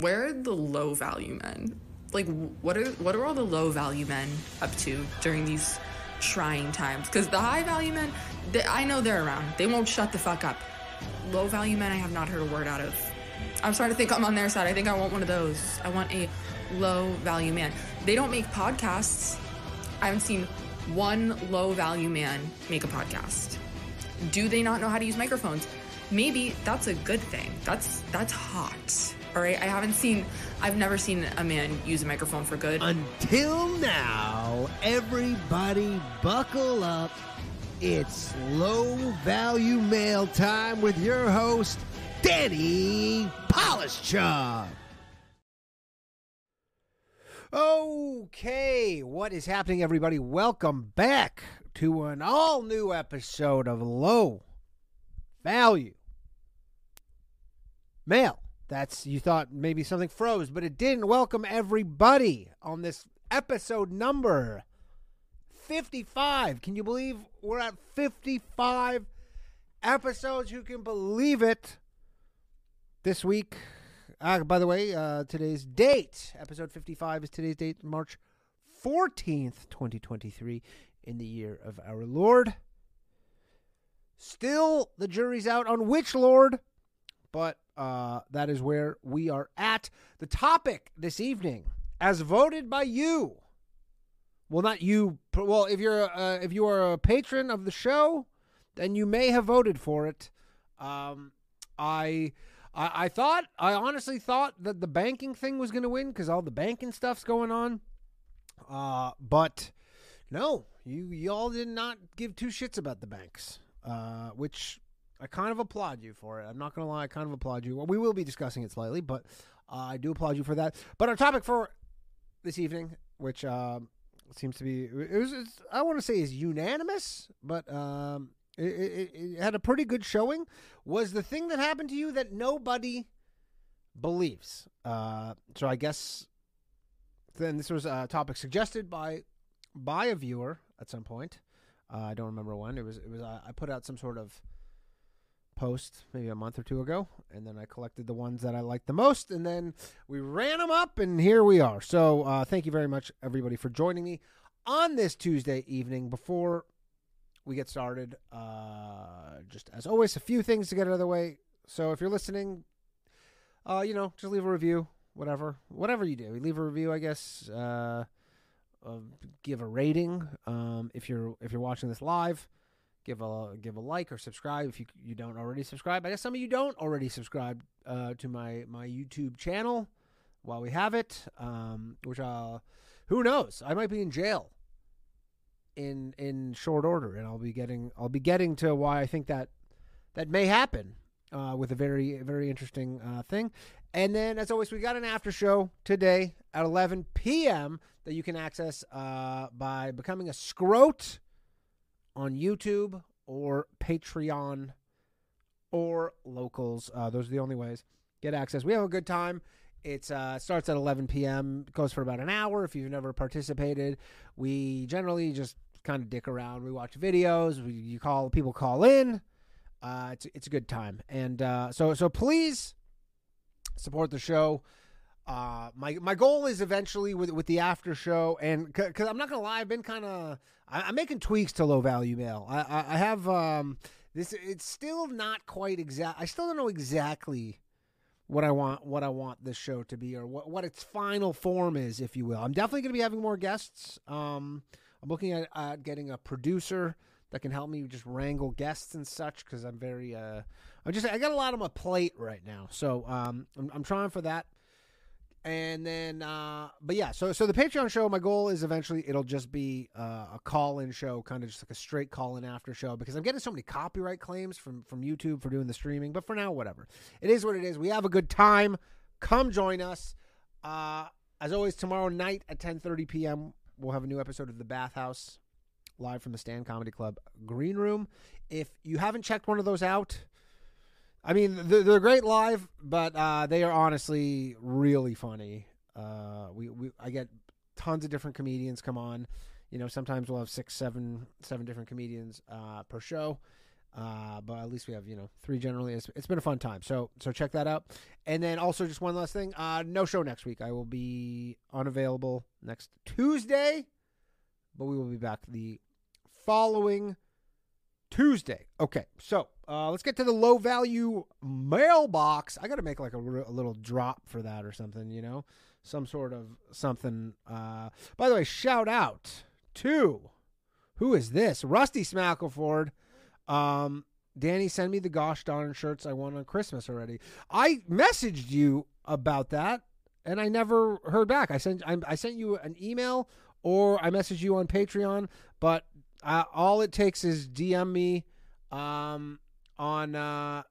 where are the low value men? Like, what are what are all the low value men up to during these trying times? Because the high value men, they, I know they're around. They won't shut the fuck up. Low value men, I have not heard a word out of. I'm starting to think I'm on their side. I think I want one of those. I want a low value man. They don't make podcasts. I haven't seen one low value man make a podcast. Do they not know how to use microphones? Maybe that's a good thing. That's that's hot. All right, I haven't seen I've never seen a man use a microphone for good. Until now, everybody buckle up. It's low value mail time with your host, Danny Polishchuk. Okay, what is happening, everybody? Welcome back to an all new episode of Low Value Mail. That's you thought maybe something froze, but it didn't. Welcome everybody on this episode number 55. Can you believe we're at 55 episodes? Who can believe it? This week, uh, by the way, uh, today's date, episode 55 is today's date, March 14th, 2023, in the year of our Lord. Still, the jury's out on which Lord, but uh, that is where we are at. The topic this evening, as voted by you, well, not you. Well, if you're uh, if you are a patron of the show, then you may have voted for it. Um, I, I I thought I honestly thought that the banking thing was going to win because all the banking stuff's going on. Uh, but no, you y'all did not give two shits about the banks, uh, which I kind of applaud you for it. I'm not going to lie, I kind of applaud you. Well, we will be discussing it slightly, but uh, I do applaud you for that. But our topic for this evening, which uh, seems to be, it was, I want to say is unanimous, but um, it, it, it had a pretty good showing, was the thing that happened to you that nobody believes. Uh, so I guess then this was a topic suggested by by a viewer at some point. Uh, I don't remember when. It was it was uh, I put out some sort of post maybe a month or two ago, and then I collected the ones that I liked the most, and then we ran them up, and here we are. So uh, thank you very much, everybody, for joining me on this Tuesday evening. Before we get started, uh, just as always, a few things to get out of the way. So if you're listening, uh, you know, just leave a review, whatever, whatever you do, leave a review, I guess. Uh, uh, give a rating um, if you're if you're watching this live give a give a like or subscribe if you you don't already subscribe. I guess some of you don't already subscribe uh, to my my YouTube channel while we have it. Um, which uh, who knows? I might be in jail in in short order, and I'll be getting I'll be getting to why I think that that may happen uh, with a very very interesting uh, thing. And then, as always, we got an after show today at 11 p.m. that you can access uh, by becoming a scrote on YouTube or Patreon or locals. Uh, those are the only ways. Get access. We have a good time. It uh, starts at 11 p.m. Goes for about an hour. If you've never participated, we generally just kind of dick around. We watch videos. We, you call people call in. Uh, it's it's a good time, and uh, so so please support the show. Uh, my my goal is eventually with with the after show, and because I'm not gonna lie, I've been kind of I'm making tweaks to low value mail. I I, I have um this. It's still not quite exact. I still don't know exactly what I want what I want this show to be or what what its final form is, if you will. I'm definitely gonna be having more guests. Um, I'm looking at uh, getting a producer that can help me just wrangle guests and such because I'm very uh I just I got a lot on my plate right now, so um I'm, I'm trying for that and then uh but yeah so so the patreon show my goal is eventually it'll just be uh, a call-in show kind of just like a straight call-in after show because i'm getting so many copyright claims from from youtube for doing the streaming but for now whatever. It is what it is. We have a good time. Come join us. Uh as always tomorrow night at 10:30 p.m we'll have a new episode of the bathhouse live from the stand comedy club green room. If you haven't checked one of those out I mean, they're, they're great live, but uh, they are honestly really funny. Uh, we, we I get tons of different comedians come on. You know, sometimes we'll have six, seven, seven different comedians uh, per show. Uh, but at least we have you know three generally. It's, it's been a fun time. So so check that out. And then also just one last thing. Uh, no show next week. I will be unavailable next Tuesday, but we will be back the following Tuesday. Okay, so uh, let's get to the low value mailbox. I got to make like a, a, little drop for that or something, you know, some sort of something. Uh, by the way, shout out to who is this? Rusty Smackleford. Um, Danny, send me the gosh darn shirts I won on Christmas already. I messaged you about that, and I never heard back. I sent I, I sent you an email or I messaged you on Patreon, but all it takes is DM me um, on uh,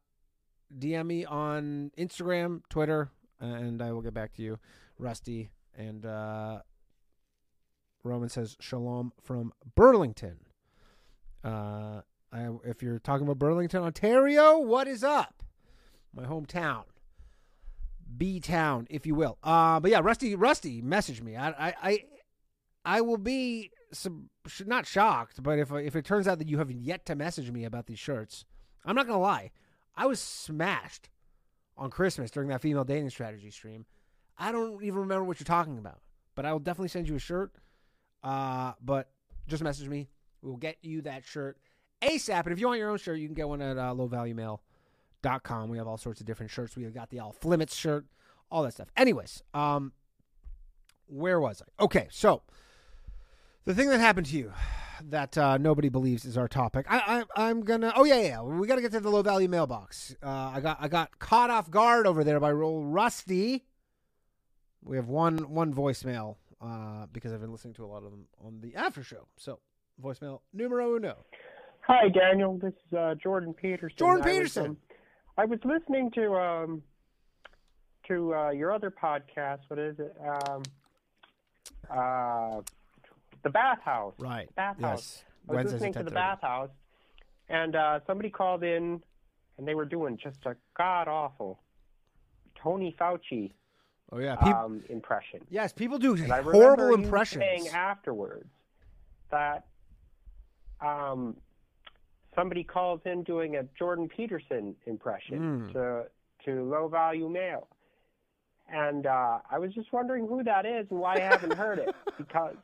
DM me on Instagram, Twitter, and I will get back to you, Rusty. And uh, Roman says shalom from Burlington. Uh, I, if you're talking about Burlington, Ontario, what is up? My hometown, B town, if you will. Uh, but yeah, Rusty, Rusty, message me. I, I, I, I will be some, not shocked, but if if it turns out that you have yet to message me about these shirts, I'm not gonna lie. I was smashed on Christmas during that female dating strategy stream. I don't even remember what you're talking about, but I will definitely send you a shirt. Uh, but just message me. We'll get you that shirt ASAP. And if you want your own shirt, you can get one at uh, lowvaluemail.com. We have all sorts of different shirts. We have got the All Flimmets shirt, all that stuff. Anyways, um, where was I? Okay, so the thing that happened to you that uh, nobody believes is our topic. I, I am gonna. Oh yeah, yeah. We got to get to the low value mailbox. Uh, I got I got caught off guard over there by Roll Rusty. We have one one voicemail uh, because I've been listening to a lot of them on the after show. So voicemail numero uno. Hi Daniel, this is uh, Jordan Peterson. Jordan Peterson. I was, um, I was listening to um, to uh, your other podcast. What is it? Um, uh, the bathhouse. Right. Bathhouse. Yes. I was Wednesdays listening to the 10:30. bathhouse, and uh, somebody called in, and they were doing just a god awful Tony Fauci Oh yeah. Peop- um, impression. yes, people do And horrible impressions. saying afterwards that um, somebody calls in doing a Jordan Peterson impression Mm. to to low value mail, and uh, I was just wondering who that is and why I haven't heard it because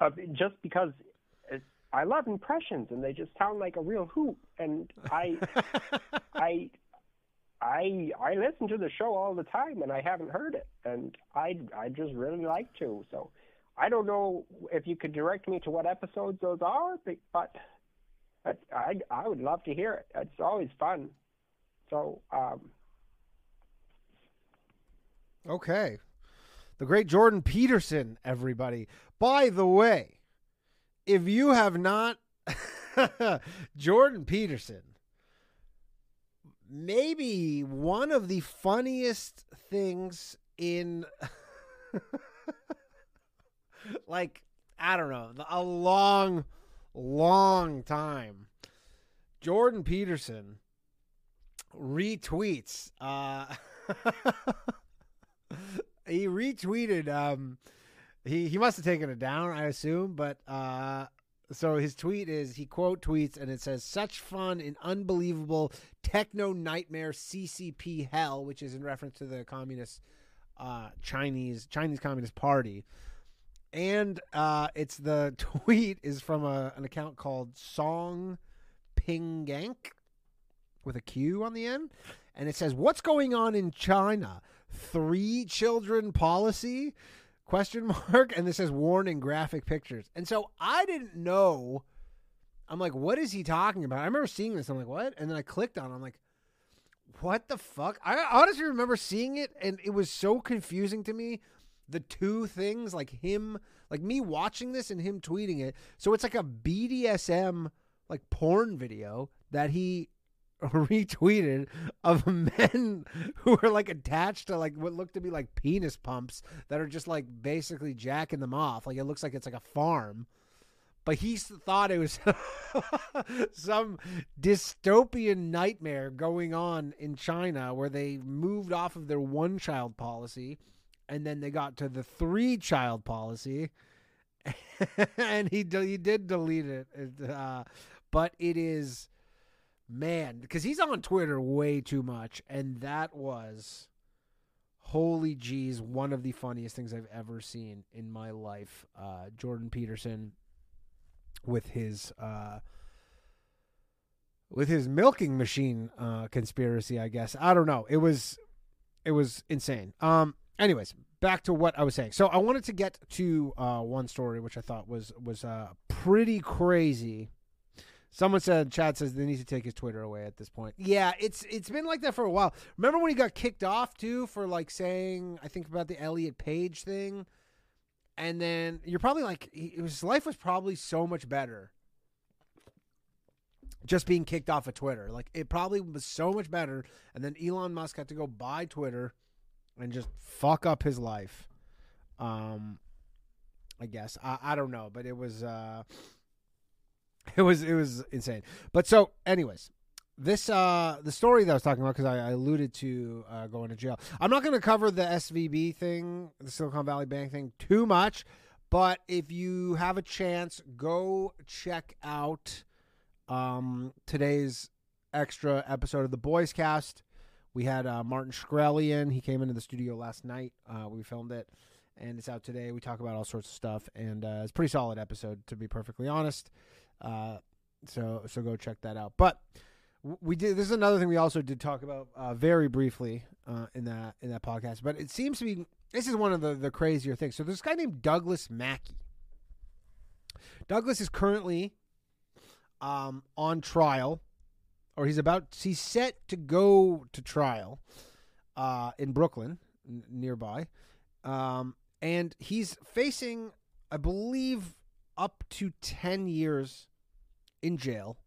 uh, just because I love impressions and they just sound like a real hoot, and I I. I I listen to the show all the time and I haven't heard it and I I just really like to so I don't know if you could direct me to what episodes those are but, I I would love to hear it it's always fun so um Okay. The great Jordan Peterson, everybody. By the way, if you have not Jordan Peterson, maybe one of the funniest things in like I don't know, a long long time. Jordan Peterson retweets uh he retweeted um he he must have taken it down i assume but uh so his tweet is he quote tweets and it says such fun in unbelievable techno nightmare ccp hell which is in reference to the communist uh chinese chinese communist party. And uh it's the tweet is from a, an account called song pingank with a q on the end. And it says what's going on in china? Three children policy question mark and this says warning graphic pictures. And so i didn't know. I'm like what is he talking about? I remember seeing this. I'm like what? And then i clicked on it. I'm like what the fuck? I honestly remember seeing it and it was so confusing to me the two things like him like me watching this and him tweeting it. So it's like a bdsm like porn video that he retweeted of men who are like attached to like what look to be like penis pumps that are just like basically jacking them off. Like it looks like it's like a farm. But he thought it was some dystopian nightmare going on in China where they moved off of their one child policy and then they got to the three child policy and he he did delete it. it uh, but it is man because he's on Twitter way too much, and that was holy jeez, one of the funniest things I've ever seen in my life. Uh, Jordan Peterson with his uh, with his milking machine uh, conspiracy, I guess. I don't know. It was it was insane. Um. Anyways, back to what I was saying. So I wanted to get to uh, one story which I thought was was uh, pretty crazy. Someone said Chad says they need to take his Twitter away at this point. Yeah, it's it's been like that for a while. Remember when he got kicked off too for like saying I think about the Elliot Page thing, and then you're probably like his life was probably so much better just being kicked off of Twitter. Like it probably was so much better, and then Elon Musk had to go buy Twitter and just fuck up his life. Um, I guess I, I don't know, but it was uh, it was it was insane. But so, anyways, this uh the story that I was talking about because I, I, alluded to uh, going to jail. I'm not going to cover the SVB thing, the Silicon Valley Bank thing, too much. But if you have a chance, go check out um, today's extra episode of the Boys Cast. We had uh, Martin Shkreli in. He came into the studio last night. Uh, we filmed it, and it's out today. We talk about all sorts of stuff, and uh, it's a pretty solid episode, to be perfectly honest. Uh, so so go check that out. But we did. This is another thing we also did talk about uh, very briefly uh, in that in that podcast. But it seems to be this is one of the the crazier things. So this guy named Douglas Mackey. Douglas is currently um, on trial, or he's about he's set to go to trial uh, in Brooklyn, n- nearby, um, and he's facing, I believe, up to ten years in jail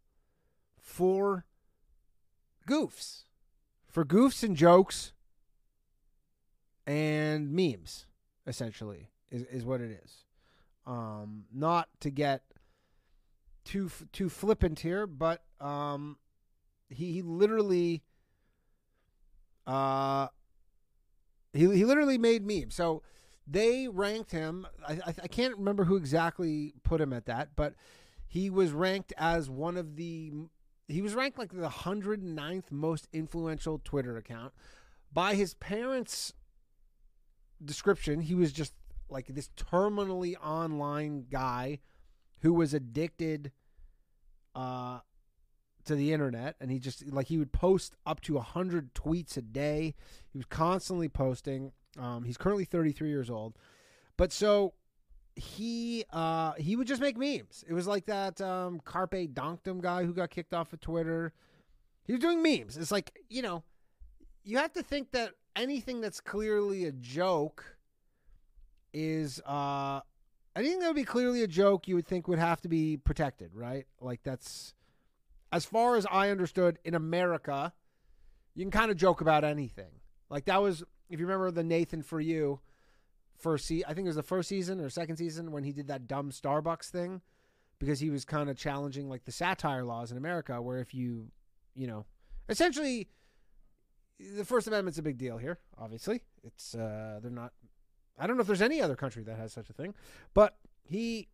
for goofs, for goofs and jokes and memes. Essentially, is is what it is. Um, not to get too too flippant here, but um, he, he literally uh he he literally made memes. So they ranked him. I, I, can't remember who exactly put him at that, but he was ranked as one of the he was ranked like the 109th most influential Twitter account by his parents' description. He was just like this terminally online guy who was addicted uh, to the internet, and he just like he would post up to hundred tweets a day. He was constantly posting. Um, he's currently 33 years old, but so he uh, he would just make memes. It was like that um, Carpe Donktum guy who got kicked off of Twitter. He was doing memes. It's like you know, you have to think that anything that's clearly a joke is uh anything that would be clearly a joke, you would think would have to be protected, right? Like that's as far as I understood in America, you can kind of joke about anything. Like that was if you remember the Nathan for you first se- I think it was the first season or second season when he did that dumb Starbucks thing because he was kind of challenging like the satire laws in America where if you, you know, essentially the First Amendment's a big deal here, obviously. It's uh they're not I don't know if there's any other country that has such a thing, but he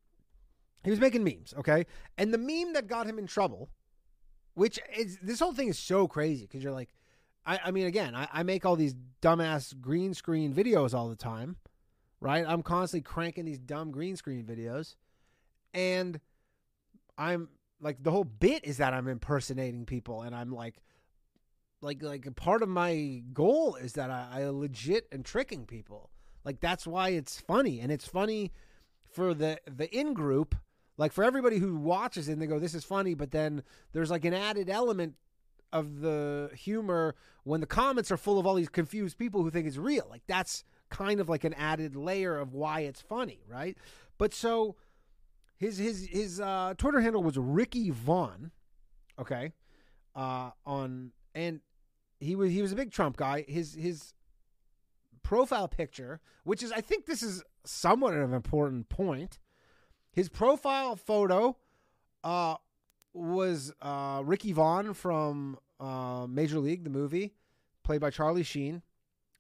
he was making memes, okay? And the meme that got him in trouble, which is this whole thing is so crazy because you're like, I, I mean, again, I, I make all these dumbass green screen videos all the time, right? I'm constantly cranking these dumb green screen videos, and I'm like the whole bit is that I'm impersonating people, and I'm like, like like part of my goal is that I, I legit am tricking people. Like that's why it's funny, and it's funny for the the in group. Like for everybody who watches it, and they go, "This is funny," but then there's like an added element of the humor when the comments are full of all these confused people who think it's real. Like that's kind of like an added layer of why it's funny, right? But so his his his uh, Twitter handle was Ricky Vaughn, okay, uh, on and he was he was a big Trump guy. His his profile picture, which is, I think this is somewhat of an important point. His profile photo uh, was uh, Ricky Vaughn from uh, Major League, the movie, played by Charlie Sheen,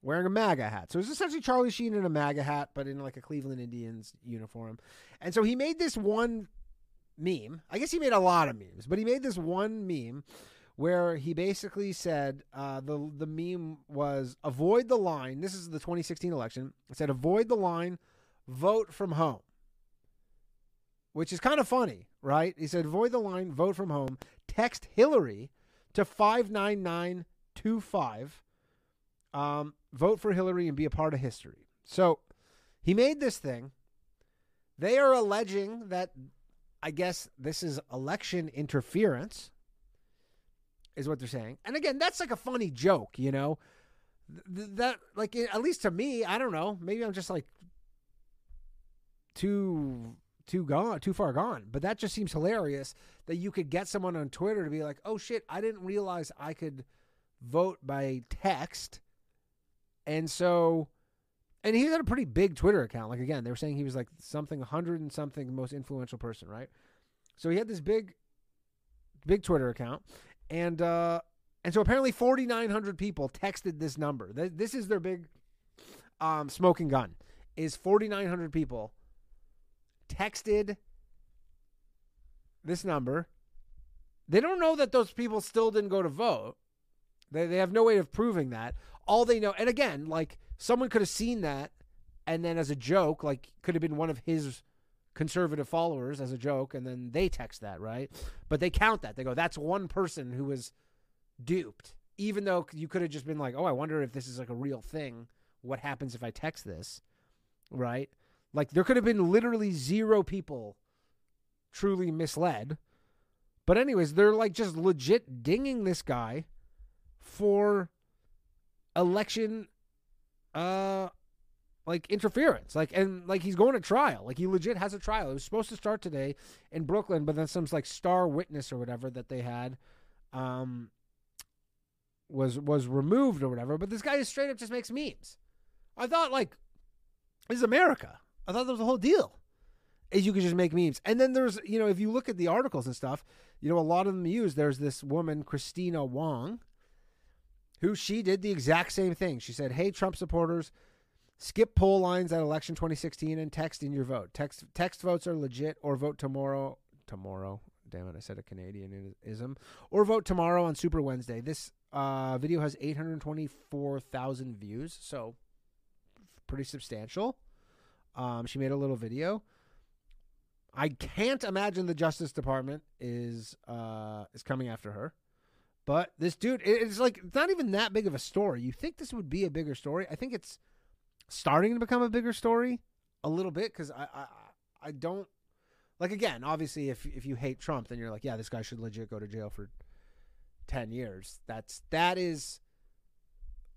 wearing a MAGA hat. So it's essentially Charlie Sheen in a MAGA hat, but in like a Cleveland Indians uniform. And so he made this one meme. I guess he made a lot of memes, but he made this one meme where he basically said uh, the the meme was avoid the line. This is the 2016 election. It said avoid the line, vote from home, which is kind of funny, right? He said avoid the line, vote from home. Text Hillary to five nine nine two five. Um, vote for Hillary and be a part of history. So he made this thing. They are alleging that I guess this is election interference, is what they're saying. And again, that's like a funny joke, you know. Th- that like at least to me, I don't know. Maybe I'm just like too too gone, too far gone. But that just seems hilarious that you could get someone on Twitter to be like, "Oh shit, I didn't realize I could vote by text," and so and he had a pretty big Twitter account. Like again, they were saying he was like something hundred and something most influential person, right? So he had this big, big Twitter account, and uh, and so apparently forty nine hundred people texted this number. This is their big um, smoking gun. Is forty nine hundred people texted this number. They don't know that those people still didn't go to vote. They they have no way of proving that. All they know, and again, like someone could have seen that and then as a joke, like could have been one of his conservative followers as a joke, and then they text that, right? But they count that. They go, that's one person who was duped. Even though you could have just been like, oh, I wonder if this is like a real thing. What happens if I text this? Right? Like there could have been literally zero people truly misled. But anyways, they're like just legit dinging this guy for election uh like interference. Like and like he's going to trial. Like he legit has a trial. It was supposed to start today in brooklyn but then some like star witness or whatever that they had um was was removed or whatever. But this guy is straight up just makes memes. I thought like this is america i thought that was the whole deal is you could just make memes and then there's you know if you look at the articles and stuff you know a lot of them use there's this woman Kristina Wong who she did the exact same thing. She said, "Hey, Trump supporters, skip poll lines at election 2016 and text in your vote. Text text votes are legit, or vote tomorrow. Tomorrow, damn it, I said a Canadianism. Or vote tomorrow on Super Wednesday. This uh, video has 824,000 views, so pretty substantial. Um, she made a little video. I can't imagine the Justice Department is uh, is coming after her. But this dude, it's like it's not even that big of a story. You think this would be a bigger story? I think it's starting to become a bigger story a little bit because I, I I don't like again. Obviously, if if you hate Trump, then you're like, yeah, this guy should legit go to jail for ten years. That's that is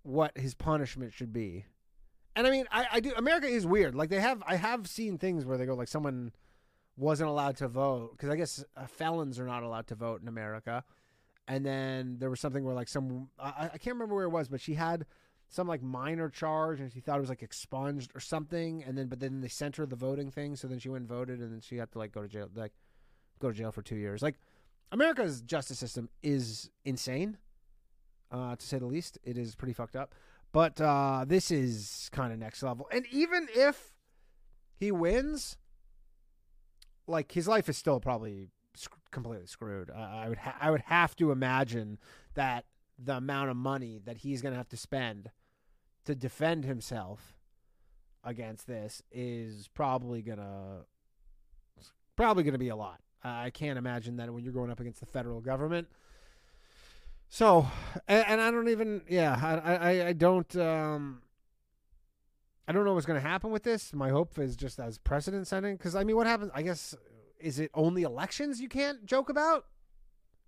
what his punishment should be. And I mean, I, I do. America is weird. Like they have, I have seen things where they go like someone wasn't allowed to vote because I guess uh, felons are not allowed to vote in America and then there was something where like some I, I can't remember where it was, but she had some like minor charge and she thought it was like expunged or something and then but then they sent her the voting thing so then she went and voted and then she had to like go to jail like go to jail for two years like america's justice system is insane uh, to say the least it is pretty fucked up but uh, this is kind of next level and even if he wins like his life is still probably completely screwed. I, I would ha- I would have to imagine that the amount of money that he's going to have to spend to defend himself against this is probably going to probably going to be a lot. I can't imagine that when you're going up against the federal government. So, and, and I don't even, yeah, I, I, I don't, um, I don't know what's going to happen with this. My hope is just as precedent setting. Because I mean, what happens? I guess is it only elections you can't joke about?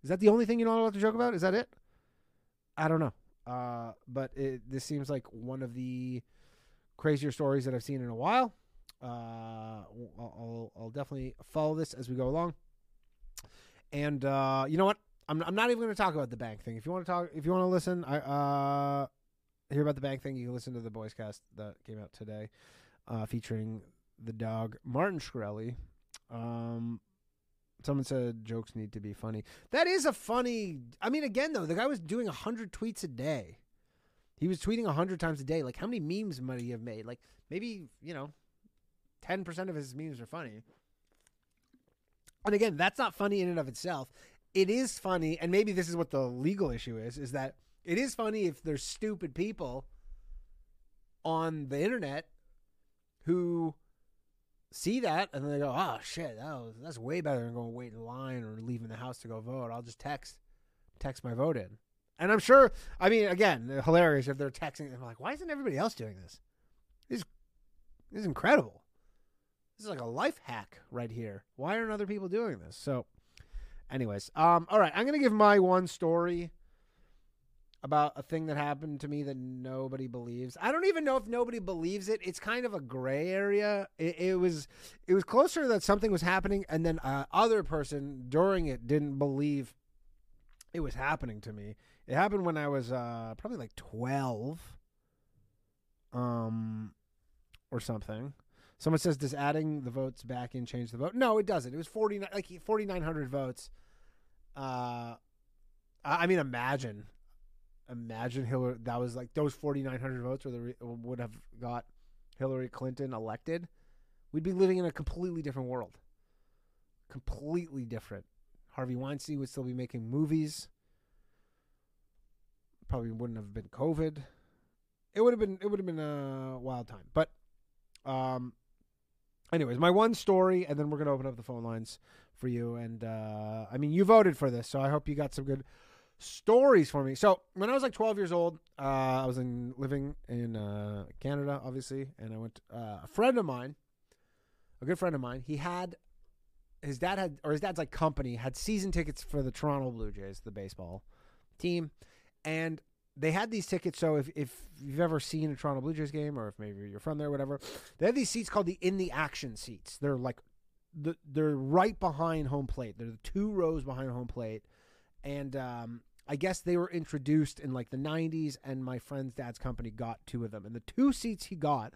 Is that the only thing you're not allowed to joke about? Is that it? I don't know. Uh, but it, this seems like one of the crazier stories that I've seen in a while. Uh, I'll, I'll, I'll definitely follow this as we go along. And uh, you know what? I'm, I'm not even going to talk about the bank thing. If you want to talk, if you want to listen, I uh, hear about the bank thing, you can listen to the Boys Cast that came out today, uh, featuring the dog Martin Shkreli, um, someone said jokes need to be funny. That is a funny. I mean, again though, the guy was doing hundred tweets a day. He was tweeting hundred times a day. Like, how many memes might he have made? Like, maybe you know, ten percent of his memes are funny. And again, that's not funny in and of itself. It is funny, and maybe this is what the legal issue is: is that it is funny if there's stupid people on the internet who see that and then they go, "Oh shit, that was, that's way better than going wait in line or leaving the house to go vote. I'll just text text my vote in." And I'm sure, I mean, again, hilarious if they're texting. I'm like, why isn't everybody else doing this? This, this is incredible. This is like a life hack right here. Why aren't other people doing this? So, anyways, um, all right, I'm gonna give my one story about a thing that happened to me that nobody believes. I don't even know if nobody believes it. It's kind of a gray area. It, it was it was closer that something was happening, and then uh, other person during it didn't believe it was happening to me. It happened when I was uh, probably like twelve, um, or something. Someone says, "Does adding the votes back in change the vote?" No, it doesn't. It was forty like forty nine hundred votes. Uh, I mean, imagine imagine Hillary that was like those 4900 votes where the, would have got Hillary Clinton elected we'd be living in a completely different world completely different Harvey Weinstein would still be making movies probably wouldn't have been covid it would have been it would have been a wild time but um anyways my one story and then we're to open up the phone lines for you and uh I mean you voted for this so I hope you got some good stories for me. So when I was like 12 years old, uh, I was in living in uh, Canada, obviously, and I went. Uh, a friend of mine, a good friend of mine, he had his dad had or his dad's like company had season tickets for the Toronto Blue Jays, the baseball team, and they had these tickets. So if if you've ever seen a Toronto Blue Jays game, or if maybe you're from there, whatever, they have these seats called the in the action seats. They're like the, they're right behind home plate. They're the two rows behind home plate, and um, I guess they were introduced in like the 90s, and my friend's dad's company got two of them. And the two seats he got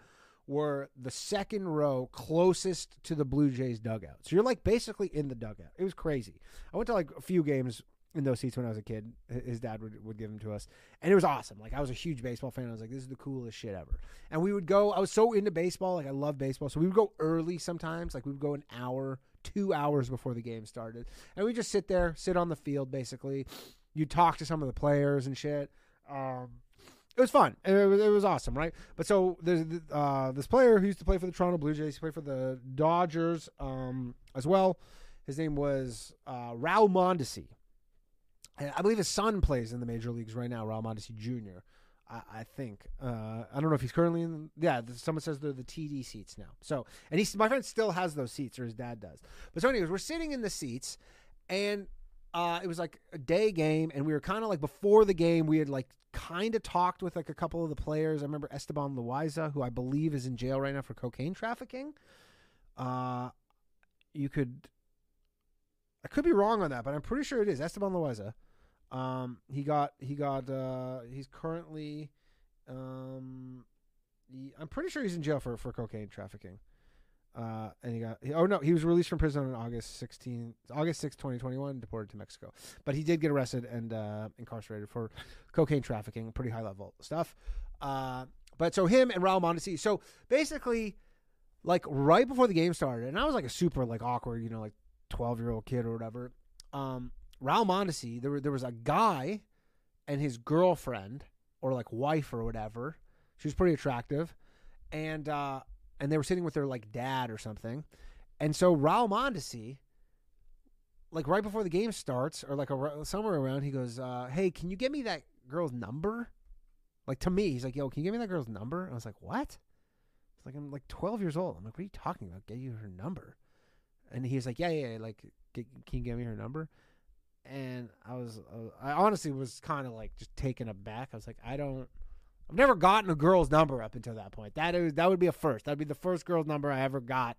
were the second row closest to the Blue Jays dugout. So you're like basically in the dugout. It was crazy. I went to like a few games in those seats when I was a kid. His dad would, would give them to us. And it was awesome. Like I was a huge baseball fan. I was like, this is the coolest shit ever. And we would go, I was so into baseball. Like I love baseball. So we would go early sometimes. Like we would go an hour, two hours before the game started. And we just sit there, sit on the field basically. You talk to some of the players and shit. Um, it was fun. It was, it was awesome, right? But so there's uh, this player who used to play for the Toronto Blue Jays. He played for the Dodgers um, as well. His name was uh, Raul Mondesi. I believe his son plays in the major leagues right now, Mondesi Jr. I, think. Uh, I don't know if he's currently in. Yeah, someone says they're the TD seats now. So, and he's my friend still has those seats, or his dad does. But so, anyways, we're sitting in the seats, and uh, it was like a day game, and we were kind of like before the game, we had like kind of talked with like a couple of the players. I remember Esteban Loaiza, who I believe is in jail right now for cocaine trafficking. Uh, you could, I could be wrong on that, but I'm pretty sure it is Esteban Loaiza. Um, he got he got uh, he's currently, um, he, I'm pretty sure he's in jail for for cocaine trafficking. Uh, and he got oh no he was released from prison on August 16 August 6 2021 deported to Mexico but he did get arrested and uh, incarcerated for cocaine trafficking pretty high level stuff uh, but so him and Raul Mondesi so basically like right before the game started and I was like a super like awkward you know like 12 year old kid or whatever um, Raul Mondesi there, there was a guy and his girlfriend or like wife or whatever she was pretty attractive and uh and they were sitting with their like dad or something. And so Raul Mondesi, like right before the game starts, or like a, somewhere around, he goes, uh, "Hey, can you get me that girl's number?" Like to me, he's like, "Yo, can you give me that girl's number?" I was like, "What?" It's like I'm like 12 years old. I'm like, "What are you talking about? Get you her number?" And he's like, "Yeah, yeah, yeah like, can you give me her number?" And I was, uh, I honestly was kind of like just taken aback. I was like, "I don't." I've never gotten a girl's number up until that point. That is that would be a first. That'd be the first girl's number I ever got.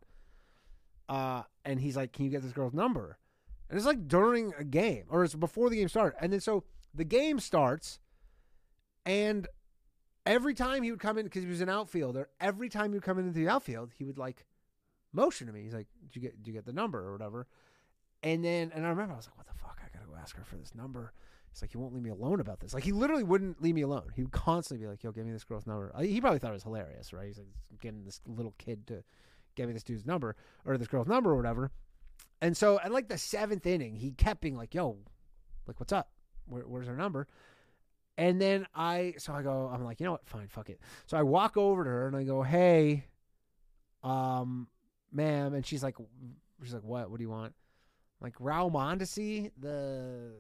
Uh, and he's like, "Can you get this girl's number?" And it's like during a game, or it's before the game started. And then so the game starts, and every time he would come in because he was an outfielder, every time he would come into the outfield, he would like motion to me. He's like, "Do you get? Did you get the number or whatever?" And then, and I remember I was like, "What the fuck? I gotta go ask her for this number." He's like, he won't leave me alone about this. Like, he literally wouldn't leave me alone. He would constantly be like, yo, give me this girl's number. He probably thought it was hilarious, right? He's like getting this little kid to get me this dude's number or this girl's number or whatever. And so at like the seventh inning, he kept being like, "Yo, like what's up? Where, where's her number?" And then I, so I go, I'm like, you know what? Fine, fuck it. So I walk over to her and I go, "Hey, um, ma'am," and she's like, she's like, "What? What do you want?" Like Raul Mondesi, the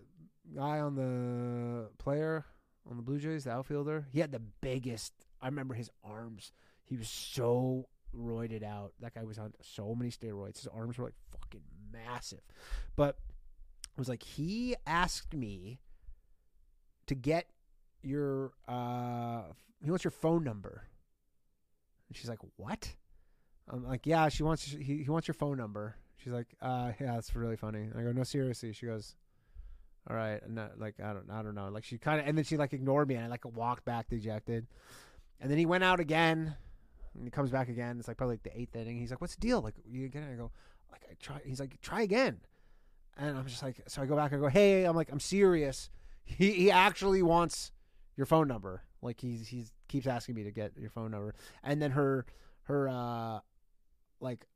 guy on the player on the Blue Jays, the outfielder. He had the biggest. I remember his arms. He was so roided out. That guy was on so many steroids. His arms were like fucking massive. But it was like he asked me to get your uh he wants your phone number. And she's like, "What?" I'm like, "Yeah, she wants he, he wants your phone number." She's like, "Uh, yeah, that's really funny." And I go, "No, seriously." She goes, "All right." And not, like, I don't, I don't know. Like she kind of, and then she like ignored me, and I like walked back dejected. And then he went out again, and he comes back again. It's like probably like the eighth inning. He's like, "What's the deal?" Like, you again? I go, "Like, I try." He's like, "Try again." And I'm just like, so I go back. I go, "Hey," I'm like, "I'm serious." He he actually wants your phone number. Like he's he's keeps asking me to get your phone number. And then her her uh like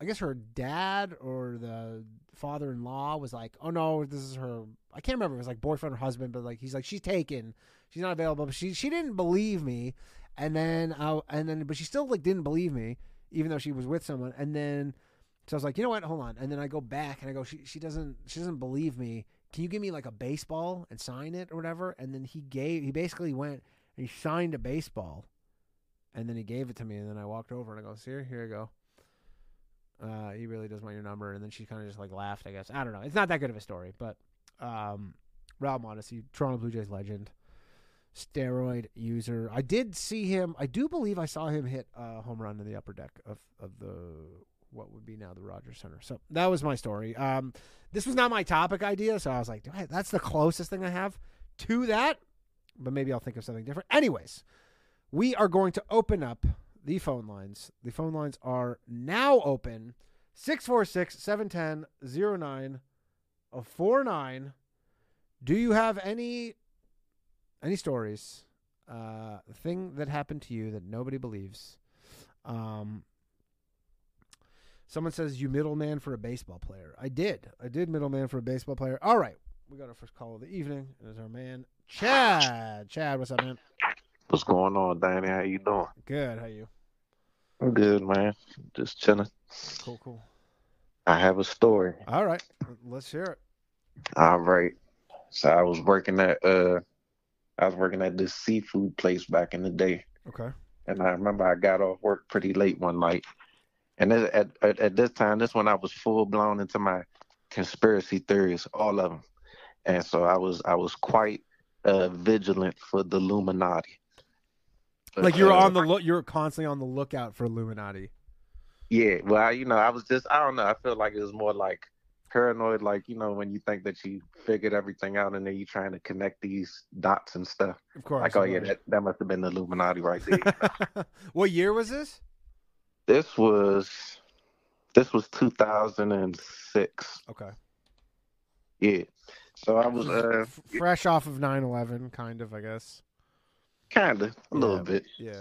I guess her dad or the father in law was like, Oh no, this is her I can't remember if it was like boyfriend or husband, but like he's like, She's taken. She's not available. But she she didn't believe me. And then I and then but she still like didn't believe me, even though she was with someone. And then so I was like, you know what, hold on. And then I go back and I go, She she doesn't she doesn't believe me can you give me like a baseball and sign it or whatever? And then he gave, he basically went and he signed a baseball and then he gave it to me. And then I walked over and I go, here, here you go. Uh, he really doesn't want your number. And then she kind of just like laughed, I guess. I don't know. It's not that good of a story, but, um, Raul Mondesi, Toronto Blue Jays legend, steroid user. I did see him. I do believe I saw him hit a home run in the upper deck of, of the what would be now the Rogers Center. So that was my story. Um, this was not my topic idea, so I was like, that's the closest thing I have to that. But maybe I'll think of something different. Anyways, we are going to open up the phone lines. The phone lines are now open 646 710 0949. Do you have any any stories? Uh, thing that happened to you that nobody believes. Um, Someone says you middleman for a baseball player. I did. I did middleman for a baseball player. All right. We got our first call of the evening. There's our man Chad. Chad, what's up, man? What's going on, Danny? How you doing? Good. How you? I'm good, man. Just chilling. Cool, cool. I have a story. All right. Let's hear it. All right. So I was working at uh I was working at this seafood place back in the day. Okay. And I remember I got off work pretty late one night and at, at, at this time, this when I was full blown into my conspiracy theories, all of them, and so I was I was quite uh, vigilant for the Illuminati. Like you're uh, on the look, you're constantly on the lookout for Illuminati. Yeah, well, you know, I was just I don't know. I feel like it was more like paranoid, like you know, when you think that you figured everything out and then you're trying to connect these dots and stuff. Of course. Like, oh yeah, that, that must have been the Illuminati right there. What year was this? This was this was 2006. Okay. Yeah. So I was uh fresh off of 9/11 kind of, I guess. Kind of, a yeah. little bit. Yeah.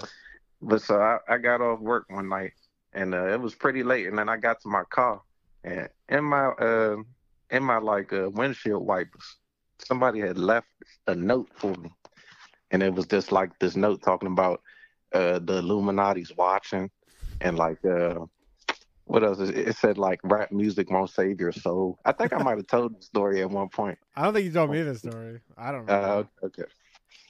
But so I, I got off work one night and uh, it was pretty late and then I got to my car and in my uh in my like uh, windshield wipers somebody had left a note for me and it was just like this note talking about uh the Illuminati's watching and like uh what else? It said like rap music won't save your soul. I think I might have told the story at one point. I don't think you told me the story. I don't know. Uh, okay.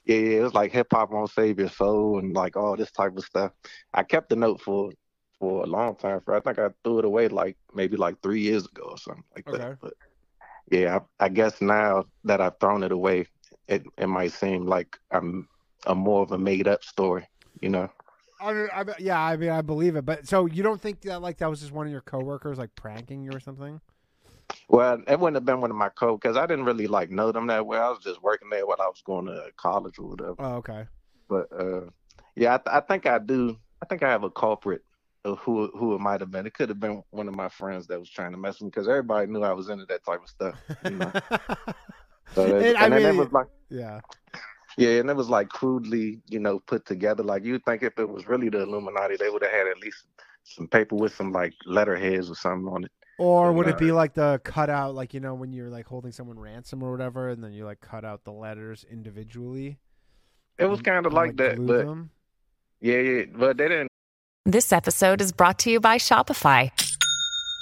Yeah, yeah, it was like hip hop won't save your soul and like all this type of stuff. I kept the note for for a long time. For I think I threw it away like maybe like three years ago or something like okay. that. But yeah, I, I guess now that I've thrown it away, it it might seem like I'm a more of a made up story, you know. I, I, yeah, I mean, I believe it. But so you don't think that like that was just one of your coworkers like pranking you or something? Well, it wouldn't have been one of my co because I didn't really like know them that well. I was just working there while I was going to college or whatever. Oh, okay. But uh, yeah, I, th- I think I do. I think I have a culprit of who who it might have been. It could have been one of my friends that was trying to mess with me because everybody knew I was into that type of stuff. You know? so and, I mean, it was like, yeah. Yeah, and it was like crudely, you know, put together. Like you'd think if it was really the Illuminati, they would have had at least some paper with some like letterheads or something on it. Or would it be like the cutout, like you know, when you're like holding someone ransom or whatever, and then you like cut out the letters individually? It was kind of and, like that, but them? yeah, yeah, but they didn't. This episode is brought to you by Shopify.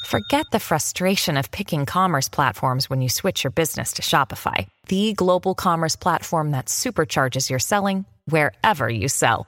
Forget the frustration of picking commerce platforms when you switch your business to Shopify, the global commerce platform that supercharges your selling wherever you sell.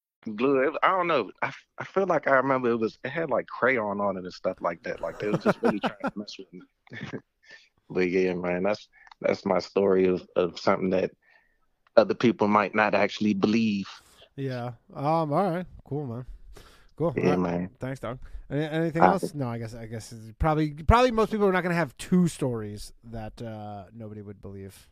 Glue. It, I don't know. I, I feel like I remember it was it had like crayon on it and stuff like that. Like they was just really trying to mess with me. but yeah, man, that's that's my story of, of something that other people might not actually believe. Yeah. Um. All right. Cool, man. Cool. Yeah, right. man. Thanks, Doug. Any, anything else? No, I guess. I guess it's probably probably most people are not going to have two stories that uh, nobody would believe.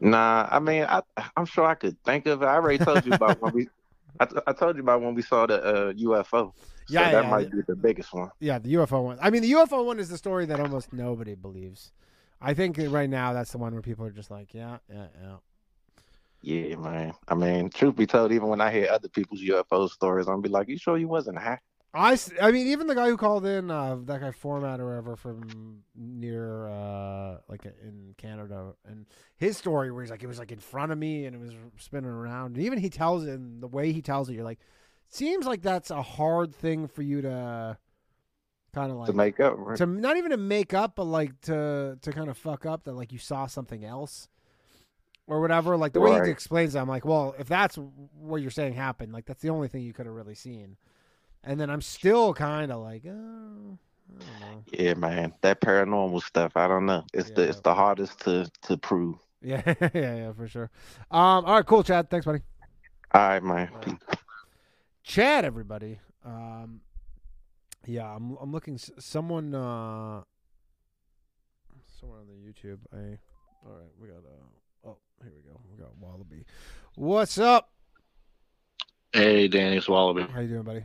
Nah, I mean, I I'm sure I could think of it. I already told you about when we. I, t- I told you about when we saw the uh, UFO. So Yeah, that yeah, might yeah. be the biggest one. Yeah, the UFO one. I mean, the UFO one is the story that almost nobody believes. I think right now that's the one where people are just like, yeah, yeah, yeah. Yeah, man. I mean, truth be told, even when I hear other people's UFO stories, I'm be like, "You sure you wasn't high?" I, I mean, even the guy who called in, uh, that guy Format or whatever from near, uh, like in Canada, and his story where he's like, it was like in front of me and it was spinning around. And even he tells it, and the way he tells it, you're like, seems like that's a hard thing for you to kind of like to make up. Right? to not even to make up, but like to to kind of fuck up that like you saw something else or whatever. Like the way he explains, it, I'm like, well, if that's what you're saying happened, like that's the only thing you could have really seen. And then I'm still kind of like, oh, I don't know. Yeah, man. That paranormal stuff, I don't know. It's the it's the hardest to to prove. Yeah, yeah, yeah, for sure. Um, all right, cool, Chad. Thanks, buddy. All right, man. Peace. Chad, everybody. Um, yeah, I'm I'm looking. Someone, uh, somewhere on the YouTube. I. All right, we got. Uh, oh, here we go. We got Wallaby. What's up? Hey, Danny, it's Wallaby. How you doing, buddy?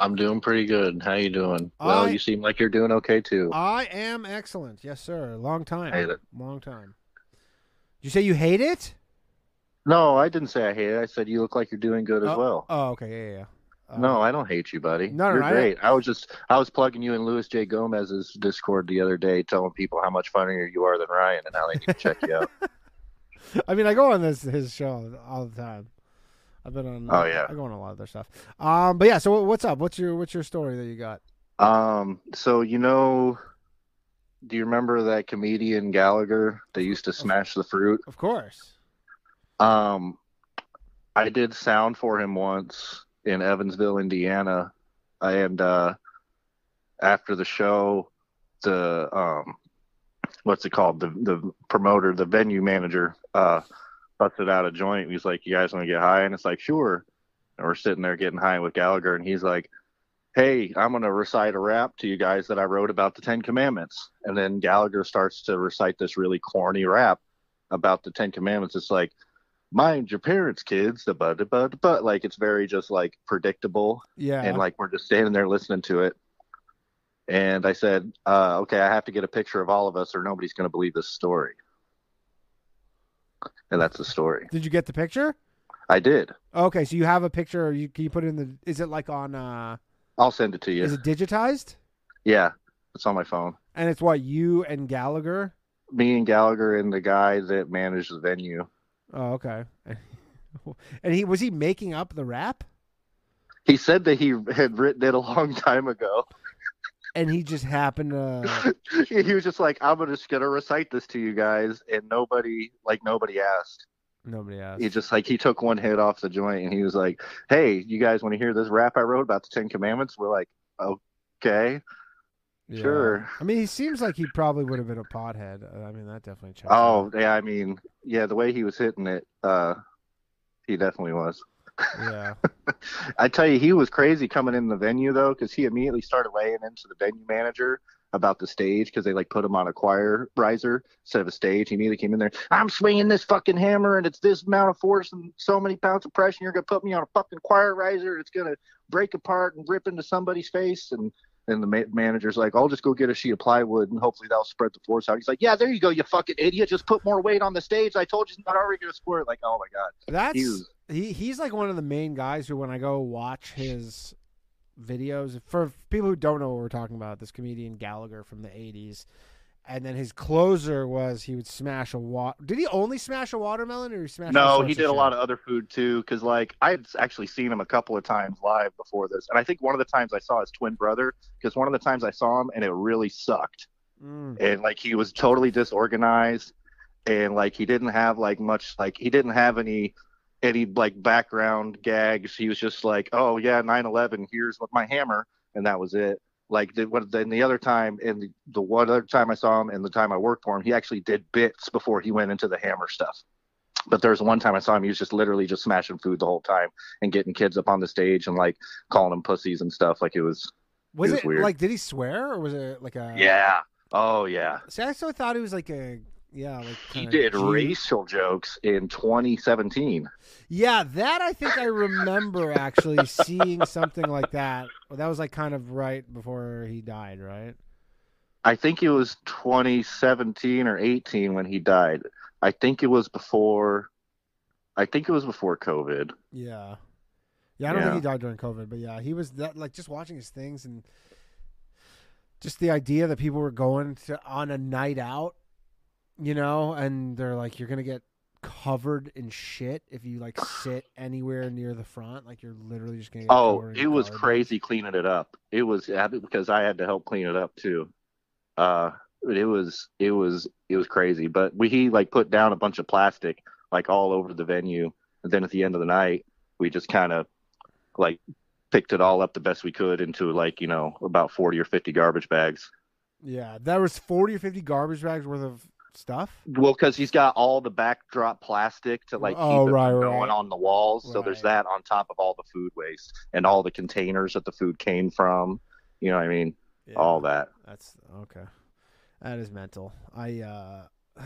I'm doing pretty good. How you doing? Well, you seem like you're doing okay too. I am excellent. Yes, sir. Long time. Hate it. Long time. Did you say you hate it? No, I didn't say I hate it. I said you look like you're doing good as oh, well. Oh, okay. Yeah, yeah. yeah. Uh, no, I don't hate you, buddy. No, you're no, I- great. I, was just I was plugging you in Louis J. Gomez's Discord the other day, telling people how much funnier you are than Ryan and how they need to check you out. I mean, I go on this his show all the time. I've been on. Oh, yeah. I go on a lot of their stuff. Um, but yeah. So what's up? What's your what's your story that you got? Um, so you know, do you remember that comedian Gallagher that used to smash the fruit? Of course. Um, I did sound for him once in Evansville, Indiana, and uh, after the show, the um, what's it called? The the promoter, the venue manager, uh, busted out a joint. He's like, "You guys want to get high?" And it's like, "Sure." And we're sitting there getting high with Gallagher, and he's like, "Hey, I'm gonna recite a rap to you guys that I wrote about the Ten Commandments." And then Gallagher starts to recite this really corny rap about the Ten Commandments. It's like mind your parents, kids. The but but but like it's very just like predictable, Yeah. and like we're just standing there listening to it. And I said, uh, "Okay, I have to get a picture of all of us, or nobody's going to believe this story." And that's the story. Did you get the picture? I did. Okay, so you have a picture. Or you can you put it in the? Is it like on? uh I'll send it to you. Is it digitized? yeah, it's on my phone. And it's what you and Gallagher. Me and Gallagher and the guy that managed the venue. Oh, okay. and he was he making up the rap, He said that he had written it a long time ago. And he just happened to. he was just like, "I'm just gonna recite this to you guys," and nobody, like nobody asked. Nobody asked. He just like he took one hit off the joint, and he was like, "Hey, you guys want to hear this rap I wrote about the Ten Commandments?" We're like, "Oh, okay. Yeah. Sure. I mean, he seems like he probably would have been a pothead. Uh, I mean, that definitely checks. Oh, out. yeah. I mean, yeah, the way he was hitting it, uh, he definitely was. Yeah. I tell you, he was crazy coming in the venue though, because he immediately started laying into the venue manager about the stage because they like put him on a choir riser instead of a stage. He immediately came in there. I'm swinging this fucking hammer, and it's this amount of force and so many pounds of pressure. You're gonna put me on a fucking choir riser. It's gonna break apart and rip into somebody's face. And and the ma- manager's like, "I'll just go get a sheet of plywood, and hopefully that'll spread the force out." He's like, "Yeah, there you go, you fucking idiot. Just put more weight on the stage. I told you it's not already gonna squirt." Like, oh my god. That's He. He's like one of the main guys who, when I go watch his videos, for people who don't know what we're talking about, this comedian Gallagher from the '80s, and then his closer was he would smash a wa Did he only smash a watermelon, or he smashed? all No, he did a lot of other food too. Because like I had actually seen him a couple of times live before this, and I think one of the times I saw his twin brother. Because one of the times I saw him, and it really sucked. Mm. And like he was totally disorganized, and like he didn't have like much like he didn't have any any like background gags. He was just like, oh yeah, 9/11. Here's with my hammer, and that was it. Like the, what, then the other time, and the, the one other time I saw him, and the time I worked for him, he actually did bits before he went into the hammer stuff. But there was one time I saw him, he was just literally just smashing food the whole time and getting kids up on the stage and like calling them pussies and stuff. Like it was, Was It was it weird. like? Did he swear, or was it like a? yeah, oh yeah. See, I still thought he was like a. Yeah, like He did G- racial jokes in 2017. Yeah, that I think I remember actually seeing something like that. Well, that was like kind of right before he died, right? I think it was 2017 or 18 when he died. I think it was before. I think it was before COVID. Yeah. Yeah, I don't Yeah. think he died during COVID, but yeah, he was that like just watching his things and just the idea that people were going to on a night out, you know, and they're like you're going to get covered in shit if you like sit anywhere near the front, like you're literally just going to get Oh, it was garbage. crazy cleaning it up. It was because I had to help clean it up too. Uh, but it was it was it was crazy. But we he like put down a bunch of plastic like all over the venue, and then at the end of the night, we just kind of like picked it all up the best we could into like you know about 40 or 50 garbage bags. Yeah, there was 40 or 50 garbage bags worth of stuff. Well, because he's got all the backdrop plastic to like keep Oh, it right, going right. on the walls. So there's that on top of all the food waste and all the containers that the food came from. You know what I mean? Yeah. All that. That's okay. That is mental. I uh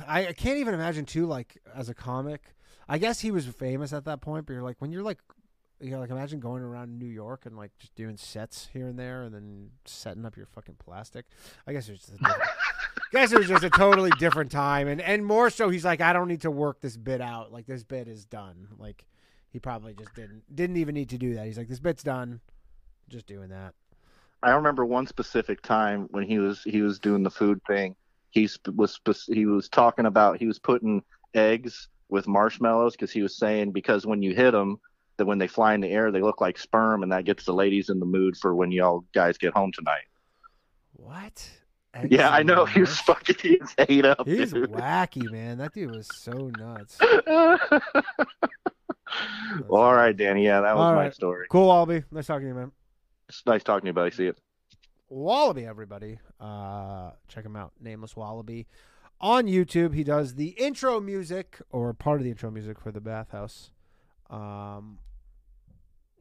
I, I can't even imagine too like as a comic. I guess he was famous at that point, but you're like when you're like you know, like imagine going around New York and like just doing sets here and there and then setting up your fucking plastic. I guess it was just a different, I guess it was just a totally different time and and more so he's like I don't need to work this bit out. Like this bit is done. Like he probably just didn't didn't even need to do that. He's like this bit's done. Just doing that. I remember one specific time when he was he was doing the food thing. He sp- was he was talking about he was putting eggs with marshmallows because he was saying because when you hit them, that when they fly in the air they look like sperm and that gets the ladies in the mood for when y'all guys get home tonight. What? Yeah, I know he was fucking he was ate up. He's dude. wacky, man. That dude was so nuts. well, all right, Danny. Yeah, that was All my right. story. Cool, Wallaby. Nice talking to you, man. It's nice talking to you, buddy. See you. Wallaby, everybody. Uh, check him out. Nameless Wallaby. On YouTube, he does the intro music or part of the intro music for the bathhouse. Um,